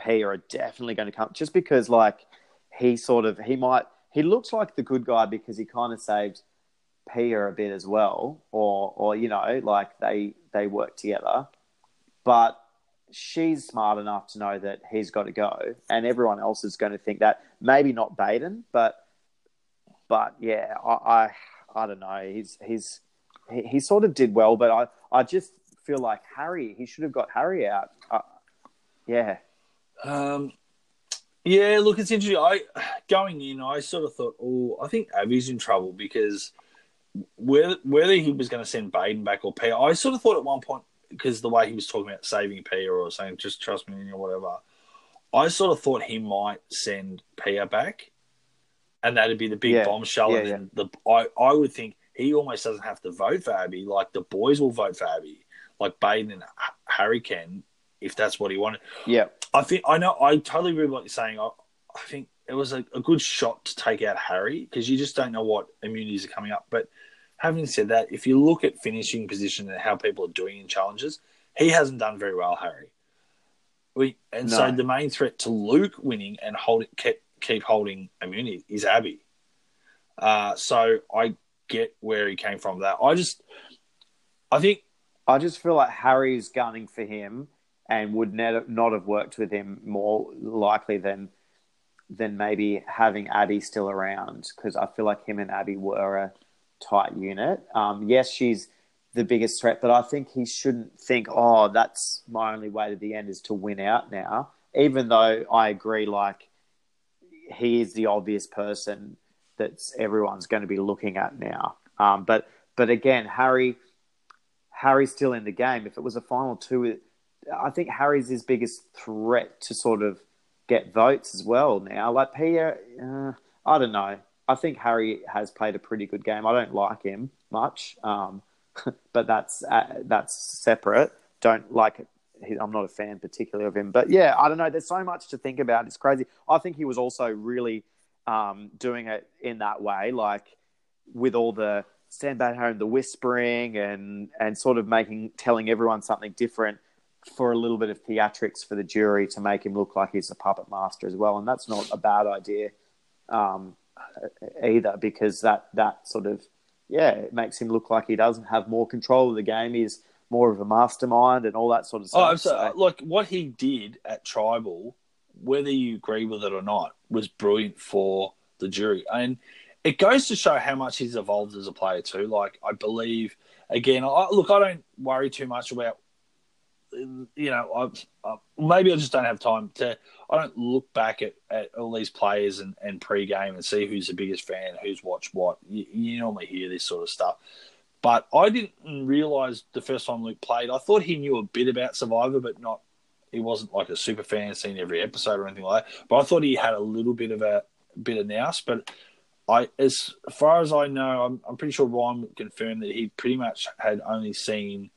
P are definitely going to come just because like he sort of he might he looks like the good guy because he kind of saved Pia a bit as well, or or you know like they they work together, but she's smart enough to know that he's got to go, and everyone else is going to think that maybe not Baden, but but yeah, I I, I don't know. He's he's he, he, sort of did well, but I I just feel like Harry he should have got Harry out. Uh, yeah.
Um, yeah, look, it's interesting. I going in, I sort of thought, oh, I think Abbey's in trouble because whether whether he was going to send Baden back or Pia, I sort of thought at one point because the way he was talking about saving Pia or saying just trust me or whatever, I sort of thought he might send Pia back, and that'd be the big yeah. bombshell. Yeah, and then yeah. the I I would think he almost doesn't have to vote for Abbey. Like the boys will vote for Abbey, like Baden and Harry can if that's what he wanted.
Yeah.
I think I know. I totally agree with what you're saying. I, I think it was a, a, good shot to take out Harry because you just don't know what immunities are coming up. But having said that, if you look at finishing position and how people are doing in challenges, he hasn't done very well, Harry. We and no. so the main threat to Luke winning and hold keep, keep holding immunity is Abbey. Uh, so I get where he came from. That I just, I think,
I just feel like Harry's gunning for him and would not have worked with him more likely than than maybe having Abbey still around because I feel like him and Abbey were a tight unit. Um, yes, she's the biggest threat, but I think he shouldn't think, oh, that's my only way to the end is to win out now. Even though I agree, like he is the obvious person that everyone's going to be looking at now. Um, but but again, Harry Harry's still in the game. If it was a final two, I think Harry's his biggest threat to sort of get votes as well now. Like Pierre, uh, I don't know. I think Harry has played a pretty good game. I don't like him much, um, but that's uh, that's separate. Don't like. I'm not a fan particularly of him, but yeah, I don't know. There's so much to think about. It's crazy. I think he was also really um, doing it in that way, like with all the stand back home, the whispering, and and sort of making telling everyone something different for a little bit of theatrics for the jury to make him look like he's a puppet master as well, and that's not a bad idea um, Uh, either because that that sort of yeah it makes him look like he doesn't have more control of the game. He's more of a mastermind and all that sort of
oh,
stuff.
Oh, so, like what he did at Tribal, whether you agree with it or not, was brilliant for the jury, and it goes to show how much he's evolved as a player too. Like I believe, again, I, look, I don't worry too much about you know, I, I, uh, maybe I just don't have time to. I don't look back at, at all these players and, and pre-game and see who's the biggest fan, who's watched what. You, you normally hear this sort of stuff, but I didn't realize the first time Luke played. I thought he knew a bit about Survivor, but not. He wasn't like a super fan, seen every episode or anything like that. But I thought he had a little bit of a bit of nous. But I, as far as I know, I'm, I'm pretty sure Ryan confirmed that he pretty much had only seen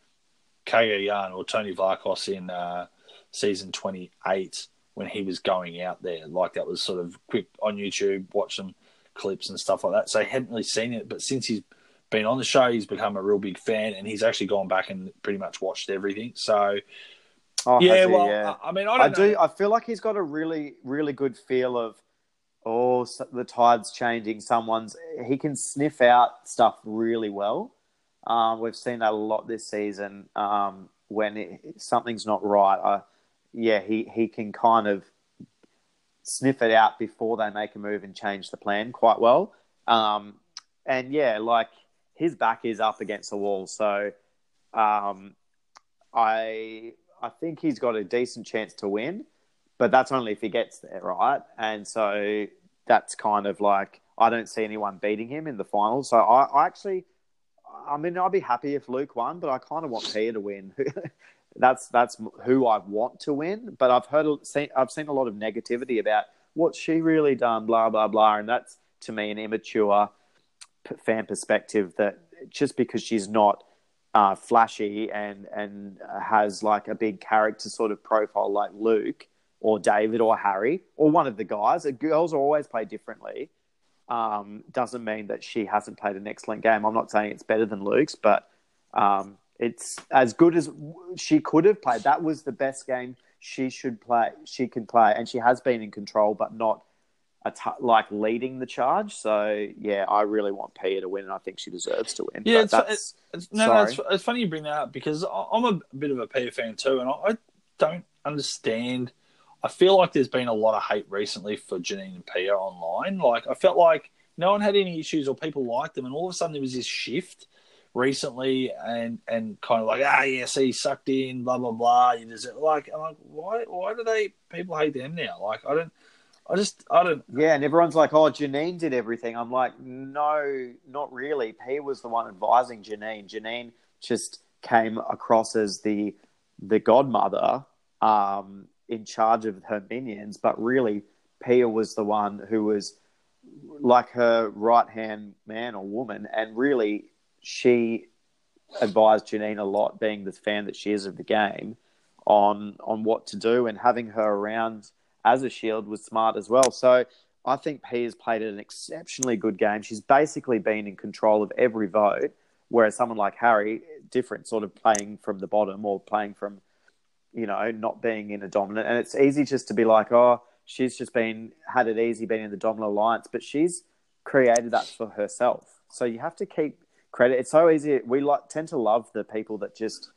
Cagayan or Tony Vlachos in uh, season 28 when he was going out there. Like that was sort of quick on YouTube, watch some clips and stuff like that. So he hadn't really seen it, but since he's been on the show, he's become a real big fan, and he's actually gone back and pretty much watched everything. So. Oh, yeah, well, yeah. I, I mean, I, I
do. I feel like he's got a really, really good feel of, oh, the tide's changing. Someone's he can sniff out stuff really well. Um, we've seen that a lot this season. Um, when it, something's not right, uh, yeah, he, he can kind of sniff it out before they make a move and change the plan quite well. Um, and yeah, like his back is up against the wall, so um, I I think he's got a decent chance to win, but that's only if he gets there, right? And so that's kind of like I don't see anyone beating him in the finals. So I, I actually I mean, I'd be happy if Luke won, but I kind of want Pia to win. that's that's who I want to win. But I've heard, seen, I've seen a lot of negativity about what's she really done, blah blah blah, and that's to me an immature fan perspective. That just because she's not uh, flashy and and has like a big character sort of profile like Luke or David or Harry or one of the guys, girls are always played differently um, doesn't mean that she hasn't played an excellent game. I'm not saying it's better than Luke's, but um, it's as good as she could have played. That was the best game she should play. She can play, and she has been in control, but not t- like leading the charge. So yeah, I really want Pia to win, and I think she deserves to win.
Yeah, it's, it's, it's, no, no it's, it's, funny you bring that up because I'm a bit of a Pia fan too, and I, I don't understand I feel like there's been a lot of hate recently for Janine and Pia online. Like I felt like no one had any issues or people liked them, and all of a sudden there was this shift recently, and and kind of like ah yeah, see sucked in, blah blah blah. You just like I'm like why why do they people hate them now? Like I don't. I just, I don't.
Yeah, and everyone's like, "Oh, Janine did everything." I'm like, "No, not really. P was the one advising Janine. Janine just came across as the the godmother, um, in charge of her minions, but really Pia was the one who was like her right hand man or woman, and really she advised Janine a lot, being the fan that she is of the game, on on what to do, and having her around as a shield was smart as well. So I think Pia's played an exceptionally good game. She's basically been in control of every vote, whereas someone like Harry, different, sort of playing from the bottom or playing from you know, not being in a dominant. And it's easy just to be like, oh, she's just been had it easy being in the dominant alliance, but she's created that for herself. So you have to keep credit. It's so easy. We like tend to love the people that just,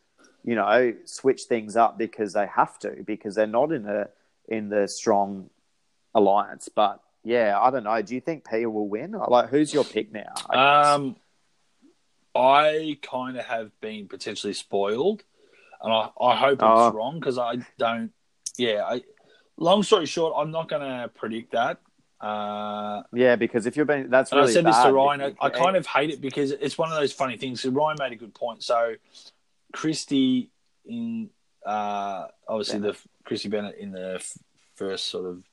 you know, switch things up because they have to because they're not in a in the strong alliance. But yeah, I don't know. Do you think Pia will win? Like, who's your pick now?
I um, I kind of have been potentially spoiled and I, I hope it's oh. wrong because I don't. Yeah, I, long story short, I'm not going to predict that. Uh,
Yeah, because if you're being that's really
I said this to Ryan. I, I kind of hate it because it's one of those funny things. So Ryan made a good point. So Kristie in uh, obviously the Kristie Bennett in the f- first sort of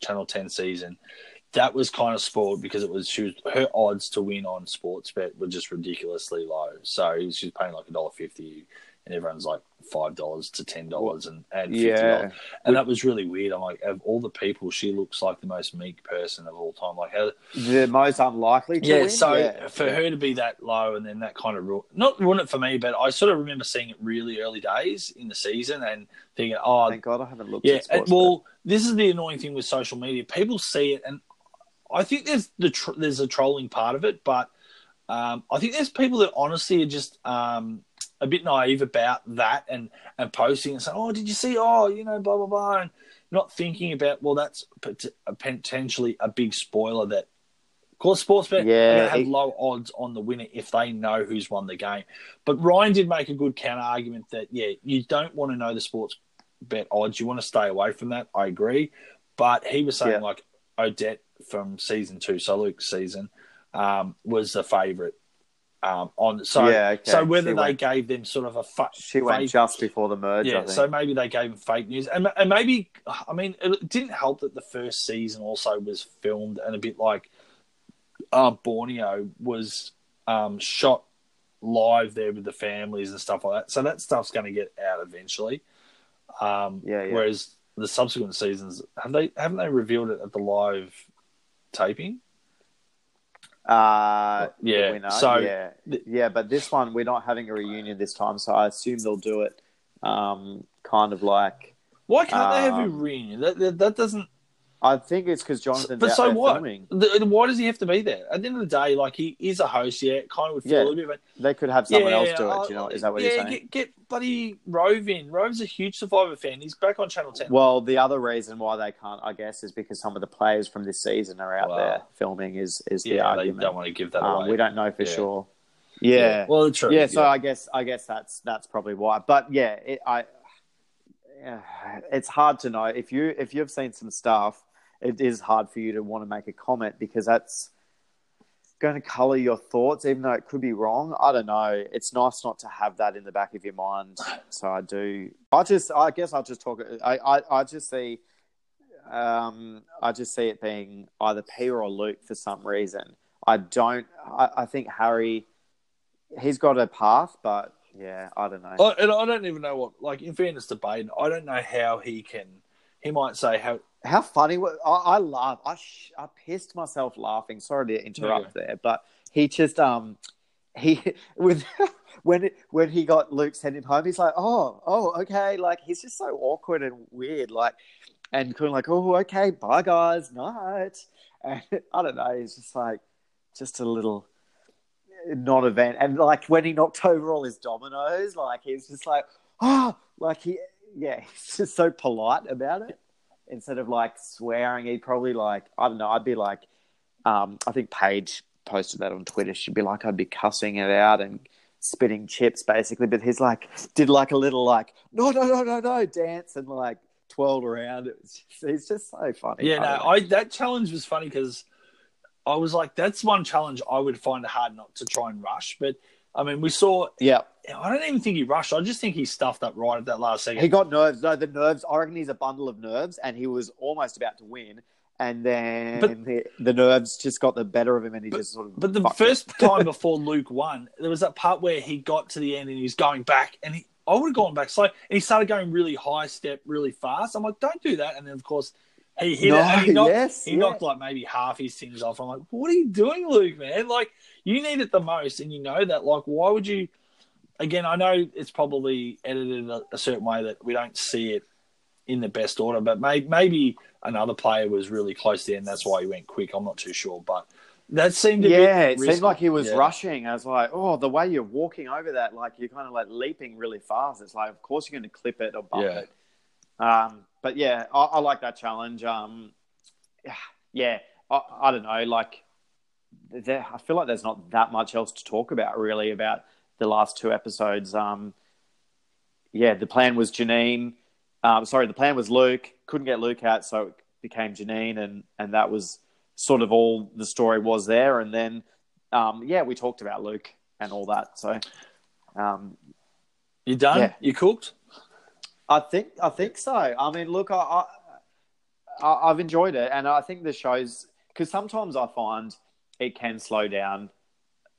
Channel Ten season, that was kind of spoiled because it was she was her odds to win on Sportsbet were just ridiculously low. So she was paying like a dollar fifty, and everyone's like five dollars to ten dollars and and fifty dollars.
yeah.
And that was really weird. I'm like, of all the people, she looks like the most meek person of all time. Like, how,
The most unlikely to
yeah,
win.
so
yeah.
for her to be that low and then that kind of ru- not ruin it for me, but I sort of remember seeing it really early days in the season and thinking, oh,
Thank God I haven't looked
yeah.
at
And,
sports.
well, this is the annoying thing with social media. People see it, and I think there's the tr- there's a trolling part of it, but um, I think there's people that honestly are just um, a bit naive about that and and posting and saying, "Oh, did you see? Oh, you know, blah blah blah," and not thinking about well, that's potentially a big spoiler that. Of course, Sportsbet
Yeah,
are going to have
it-
low odds on the winner if they know who's won the game. But Ryan did make a good counter argument that yeah, you don't want to know the sports bet odds. You want to stay away from that. I agree. But he was saying
Yeah.
like Odette from season two, so Luke's season, um, was the favourite. Um, on so
Yeah, okay.
so whether
She
they
went-
gave them sort of a fa-
she went
fake-
just before the merge. I
yeah,
think.
so maybe they gave him fake news, and, and maybe I mean it didn't help that the first season also was filmed and a bit like uh, Borneo was um, shot live there with the families and stuff like that. So that stuff's going to get out eventually. Um,
Yeah, yeah.
Whereas the subsequent seasons have they haven't they revealed it at the live taping?
Uh,
Yeah, so-
yeah, yeah, but this one we're not having a reunion this time, so I assume they'll do it, um, kind of like
Why can't they have a
Um,
reunion? That, that, that doesn't.
I think it's because Jonathan's
But so what?
filming.
Why does he have to be there? At the end of the day, like he is a host, yeah, it kind of would feel
Yeah.
a little bit, but
They could have someone
yeah,
else do it. You know, is that what
yeah,
you're saying?
Get, get bloody Rove in. Rove's a huge Survivor fan. He's back on Channel Ten.
Well, the other reason why they can't, I guess, is because some of the players from this season are out
Wow.
there filming. Is is the
yeah, they
argument?
don't want to give that
Um,
away.
we don't know for sure. Yeah,
Well, true.
yeah. So I guess I guess that's that's probably why. But yeah, it, I yeah, it's hard to know if you if you've seen some stuff. It is hard for you to want to make a comment because that's going to color your thoughts, even though it could be wrong. I don't know. It's nice not to have that in the back of your mind. So I do. I just. I guess I'll just talk. I. I, I just see. Um, I just see it being either Peter or Luke for some reason. I don't. I, I think Harry. He's got a path, but yeah, I don't know.
I, and I don't even know what. Like, in fairness to Baden, I don't know how he can. He might say how.
How funny! wa- I, I laugh. I sh- I pissed myself laughing. Sorry to interrupt there, but he just um he with when it, when he got Luke sent him home, he's like, oh oh okay, like he's just so awkward and weird, like and kind of like, oh okay, bye guys, night. And I don't know, he's just like just a little not event, and like when he knocked over all his dominoes, like he's just like, oh, like he yeah, he's just so polite about it instead of like swearing, he'd probably like I don't know. I'd be like, um, I think Paige posted that on Twitter. She'd be like, I'd be cussing it out and spitting chips basically. But he's like, did like a little like no no no no no dance and like twirled around. It was just, he's just so funny.
Yeah,
I
no. I that challenge was funny because I was like, that's one challenge I would find hard not to try and rush. But I mean, we saw.
yeah,
I don't even think he rushed. I just think he stuffed up right at that last second.
he got nerves. No, the nerves. I reckon he's a bundle of nerves, and he was almost about to win. And then
But-
the, the nerves just got the better of him, and he just sort of.
But the
fucked it.
first time before Luke won, there was that part where he got to the end and he was going back, and he I would have gone back slow, and he started going really high step, really fast. I'm like, don't do that. And then of course he hit
No,
it, he knocked,
yes,
he
yeah.
knocked like maybe half his tins off. I'm like, what are you doing, Luke? Man, like you need it the most, and you know that. Like, why would you? Again, I know it's probably edited a, a certain way that we don't see it in the best order, but may, maybe another player was really close there, and that's why he went quick. I'm not too sure, but that seemed to be a
yeah,
bit
it seemed like he was
Yeah.
rushing. I was like, oh, the way you're walking over that, like you're kind of like leaping really fast. It's like, of course you're going to clip it or bump
Yeah.
it. Um, but yeah, I, I like that challenge. Um, yeah, yeah, I, I don't know. Like, there, I feel like there's not that much else to talk about really about the last two episodes. Um, yeah, the plan was Janine. Um, sorry, the plan was Luke. Couldn't get Luke out, so it became Janine, and and that was sort of all the story was there. And then, um, yeah, we talked about Luke and all that. So, um,
You done?
Yeah.
You cooked?
I think I think so. I mean, look, I, I I- I've enjoyed it, and I think the shows because sometimes I find it can slow down,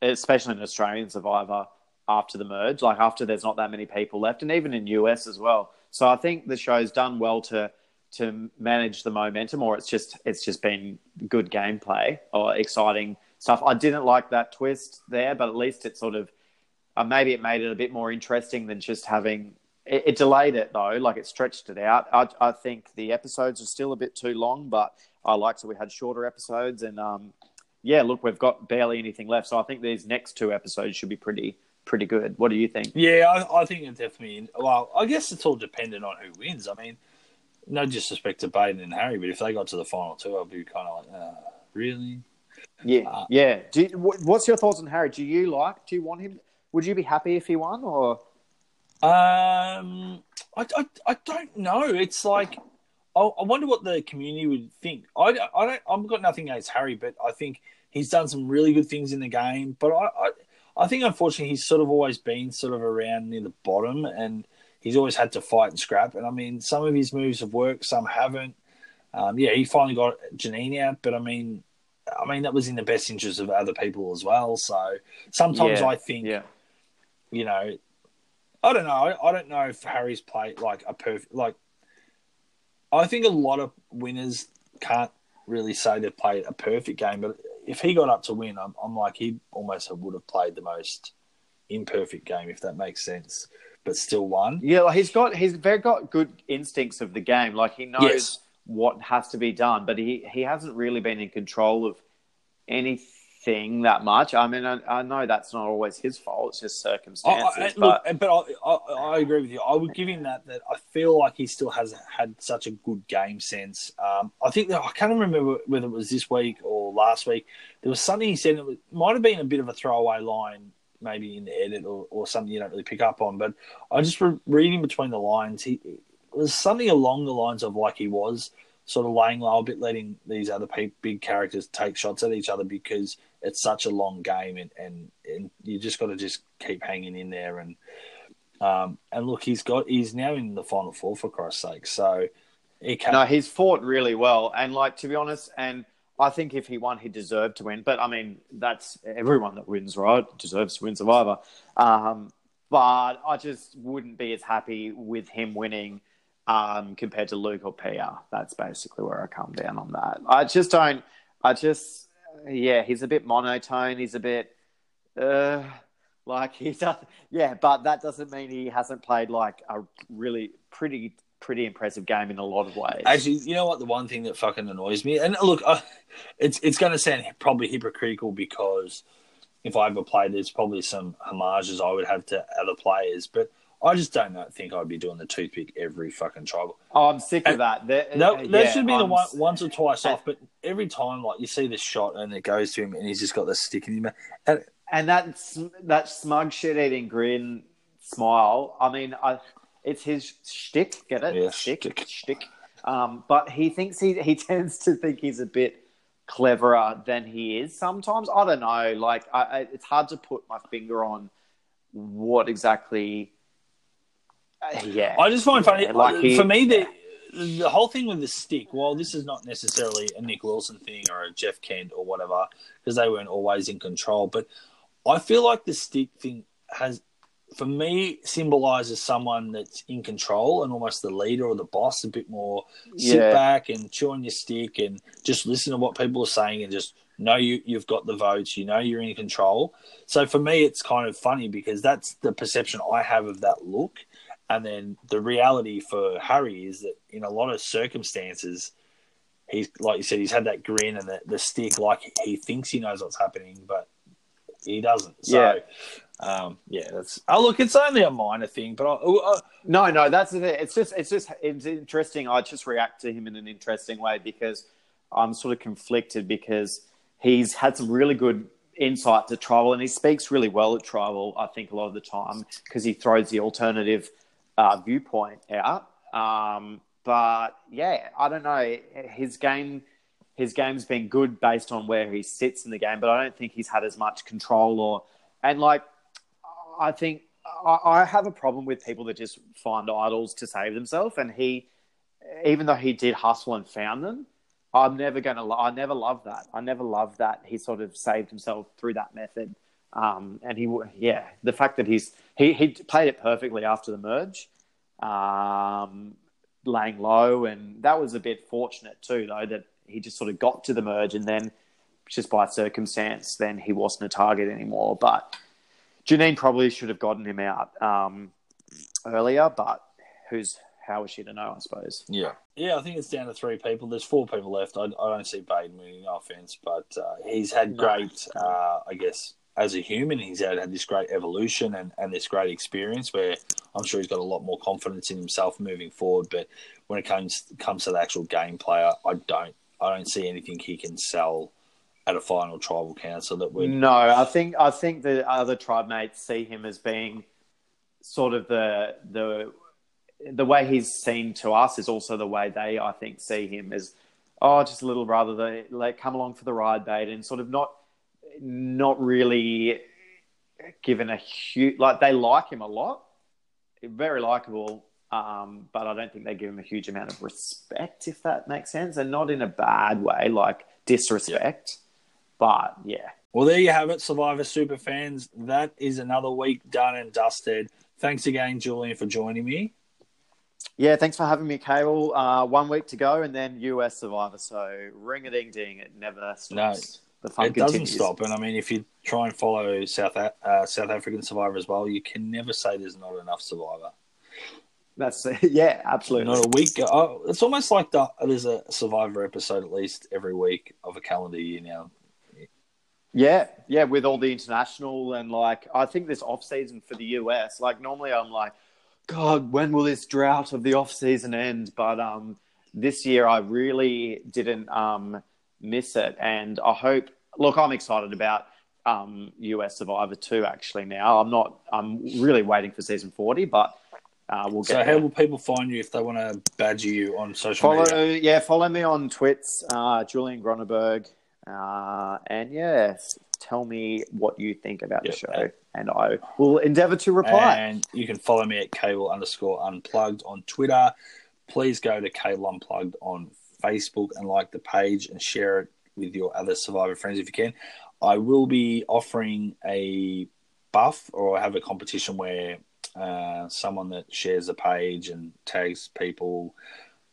especially in Australian Survivor after the merge, like after there's not that many people left, and even in US as well. So I think the show's done well to to manage the momentum, or it's just it's just been good gameplay or exciting stuff. I didn't like that twist there, but at least it sort of uh, maybe it made it a bit more interesting than just having it, it delayed it though like it stretched it out I, I think the episodes are still a bit too long but i liked that we had shorter episodes and um, yeah look we've got barely anything left so i think these next two episodes should be pretty pretty good what do you think
Yeah, I, I think it definitely. Well, I guess it's all dependent on who wins. I mean, no disrespect to Baden and Harry, but if they got to the final two, I'd be kind of like, uh, really?
yeah
Uh,
yeah do you, what's your thoughts on harry do you like do you want him would you be happy if he won or
Um, I, I, I don't know. It's like I, I wonder what the community would think. I, I don't. I've got nothing against Harry, but I think he's done some really good things in the game. But I, I, I think unfortunately he's sort of always been sort of around near the bottom, and he's always had to fight and scrap. And I mean, some of his moves have worked, some haven't. Um, yeah, he finally got Janine out, but I mean, I mean that was in the best interest of other people as well. So sometimes
Yeah,
I think
yeah
you know, I don't know. I, I don't know if Harry's played like a perfect. Like, I think a lot of winners can't really say they've played a perfect game, but if he got up to win, I'm, I'm like he almost would have played the most imperfect game, if that makes sense, but still won.
Yeah, like he's got he's very got good instincts of the game. Like he knows
Yes.
what has to be done, but he he hasn't really been in control of anything that much. I mean, I, I know that's not always his fault; it's just circumstances.
I,
but
look, but I, I, I agree with you. I would give him that. That I feel like he still has had such a good game sense. Um, I think that I can't remember whether it was this week or last week. There was something he said. It was, might have been a bit of a throwaway line, maybe in the edit or, or something you don't really pick up on. But I just re- reading between the lines, he was something along the lines of like he was sort of laying low a bit, letting these other pe- big characters take shots at each other because it's such a long game and, and, and you just got to just keep hanging in there and um, and look he's got he's now in the final four for Christ's sake so he can
no, he's fought really well, and like to be honest, and I think if he won, he deserved to win. But I mean, that's everyone that wins, right? Deserves to win Survivor. Um, but I just wouldn't be as happy with him winning um, compared to Luke or Pia. That's basically where I come down on that. I just don't. I just, yeah, he's a bit monotone. He's a bit, uh, like he does. yeah, but that doesn't mean he hasn't played like a really pretty, pretty impressive game in a lot of ways.
Actually, you know what? The one thing that fucking annoys me, and look, uh, it's it's going to sound probably hypocritical because if I ever played, there's probably some homages I would have to other players, but I just don't know, think I'd be doing the toothpick every fucking trial.
Oh, I'm sick of that.
No,
uh,
that
yeah,
should be the
I'm
one once or twice off, but every time, like you see this shot and it goes to him, and he's just got the stick in his mouth. And
And that that smug shit eating grin smile. I mean, I, it's his shtick. Get it?
Yeah,
shtick,
shtick.
shtick. Um, but he thinks he he tends to think he's a bit cleverer than he is. Sometimes I don't know. Like, I, I, it's hard to put my finger on what exactly. Yeah,
I just find funny,
like he-
for me, the the whole thing with the stick. While this is not necessarily a Nick Wilson thing or a Jeff Kent or whatever, because they weren't always in control, but I feel like the stick thing has, for me, symbolizes someone that's in control and almost the leader or the boss. A bit more sit
Yeah.
back and chew on your stick and just listen to what people are saying and just know you you've got the votes. You know you're in control. So for me, it's kind of funny because that's the perception I have of that look. And then the reality for Harry is that in a lot of circumstances, he's like you said, he's had that grin and the, the stick, like he thinks he knows what's happening, but he doesn't. So,
Yeah.
um, yeah, that's. Oh, look, it's only a minor thing, but I, I,
No, no, that's the thing. It's just, it's just, it's interesting. I just react to him in an interesting way because I'm sort of conflicted because he's had some really good insight to tribal and he speaks really well at tribal. I think a lot of the time because he throws the alternative uh, viewpoint out. Um, but yeah, I don't know. His game his game's been good based on where he sits in the game, but I don't think he's had as much control or and like I think I, I have a problem with people that just find idols to save themselves, and he, even though he did hustle and found them, I'm never going to. I never loved that. I never loved that he sort of saved himself through that method. Um, and he, yeah, the fact that he's he he played it perfectly after the merge, um, laying low, and that was a bit fortunate too, though that he just sort of got to the merge, and then just by circumstance, then he wasn't a target anymore. But Janine probably should have gotten him out um, earlier, but who's how is she to know? I suppose.
Yeah, yeah. I think it's down to three people. There's four people left. I, I don't see Baden winning. No offense, but uh, he's had great. Uh, I guess as a human, he's had, had this great evolution and, and this great experience where I'm sure he's got a lot more confidence in himself moving forward. But when it comes comes to the actual game player, I don't I don't see anything he can sell at a final tribal council that would.
No, I think I think the other tribe mates see him as being sort of the the the way he's seen to us is also the way they I think see him as oh just a little brother they like come along for the ride bait and sort of not not really given a huge like they like him a lot very likable um, but I don't think they give him a huge amount of respect if that makes sense and not in a bad way like disrespect but yeah.
Well, there you have it, Survivor super fans. That is another week done and dusted. Thanks again, Julian, for joining me.
Yeah, thanks for having me, Cable. Uh, one week to go, and then US Survivor. So ring a ding ding, it never stops.
No,
the
fun it continues. doesn't stop. And I mean, if you try and follow South uh, South African Survivor as well, you can never say there's not enough Survivor.
That's yeah, absolutely.
Not a week. Oh, it's almost like the, there's a Survivor episode at least every week of a calendar year now.
Yeah, yeah, with all the international and like I think this off season for the US, like normally I'm like, God, when will this drought of the off season end? But um this year I really didn't um miss it and I hope look, I'm excited about um US Survivor 2 actually now. I'm not I'm really waiting for season 40, but uh, we'll get
so, how will people find you if they want to badger you on social
follow,
media?
Yeah, follow me on Twits, uh, Julian Gronenberg. Uh, and yes, tell me what you think about yep. the show, and I will endeavour to reply.
And you can follow me at cable underscore unplugged on Twitter. Please go to cable unplugged on Facebook and like the page and share it with your other survivor friends if you can. I will be offering a buff or have a competition where uh, someone that shares a page and tags people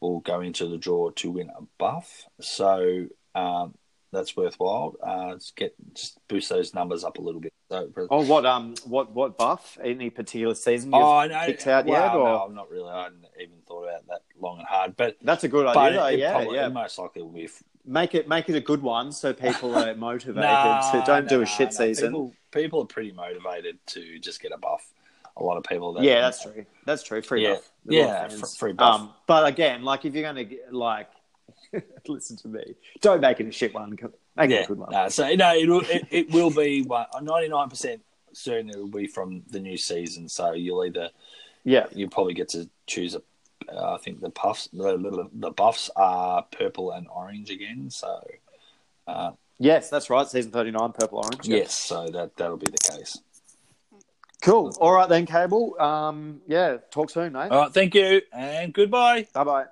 will go into the draw to win a buff. So um, that's worthwhile. Uh, get just boost those numbers up a little bit.
Oh, what um, what what buff? Any particular season you've
oh, no,
kicked out
well,
yet?
Or? No, not really. I hadn't even thought about that long and hard. But
that's a good idea. Though, yeah,
probably,
yeah.
Most likely will be.
Make it make it a good one so people are motivated. nah, to don't nah, do a shit nah, season.
People, people, are pretty motivated to just get a buff. A lot of people.
That, yeah, that's true. That's true. Free
yeah,
buff.
yeah, free buff. Um,
but again, like if you're going to like listen to me. Don't make it a shit one. Make yeah, it a good one.
No, so no, it will, it, it will be ninety nine percent certain it will be from the new season. So you'll either
yeah
you'll probably get to choose a. Uh, I think the puffs the, the buffs are purple and orange again. So uh,
yes, that's right. Season thirty nine, purple orange.
Yes, so that that'll be the case.
Cool. All right then, Cable. Um, yeah, talk soon, mate.
All right, thank you, and goodbye.
Bye bye.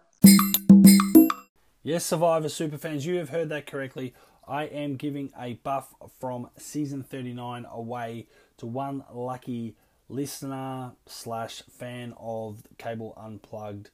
Yes, Survivor Superfans, you have heard that correctly. I am giving a buff from season 39 away to one lucky listener slash fan of Cable Unplugged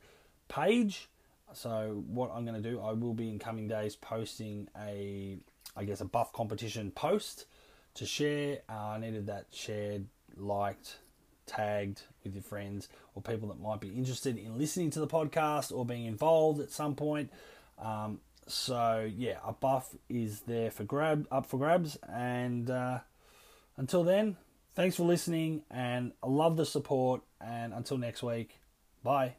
page. So what I'm going to do, I will be in coming days posting a, I guess, a buff competition post to share. Uh, I needed that shared, liked, tagged with your friends or people that might be interested in listening to the podcast or being involved at some point. Um, so yeah, a buff is there for grab up for grabs, and uh, until then, thanks for listening, and I love the support. And until next week, bye.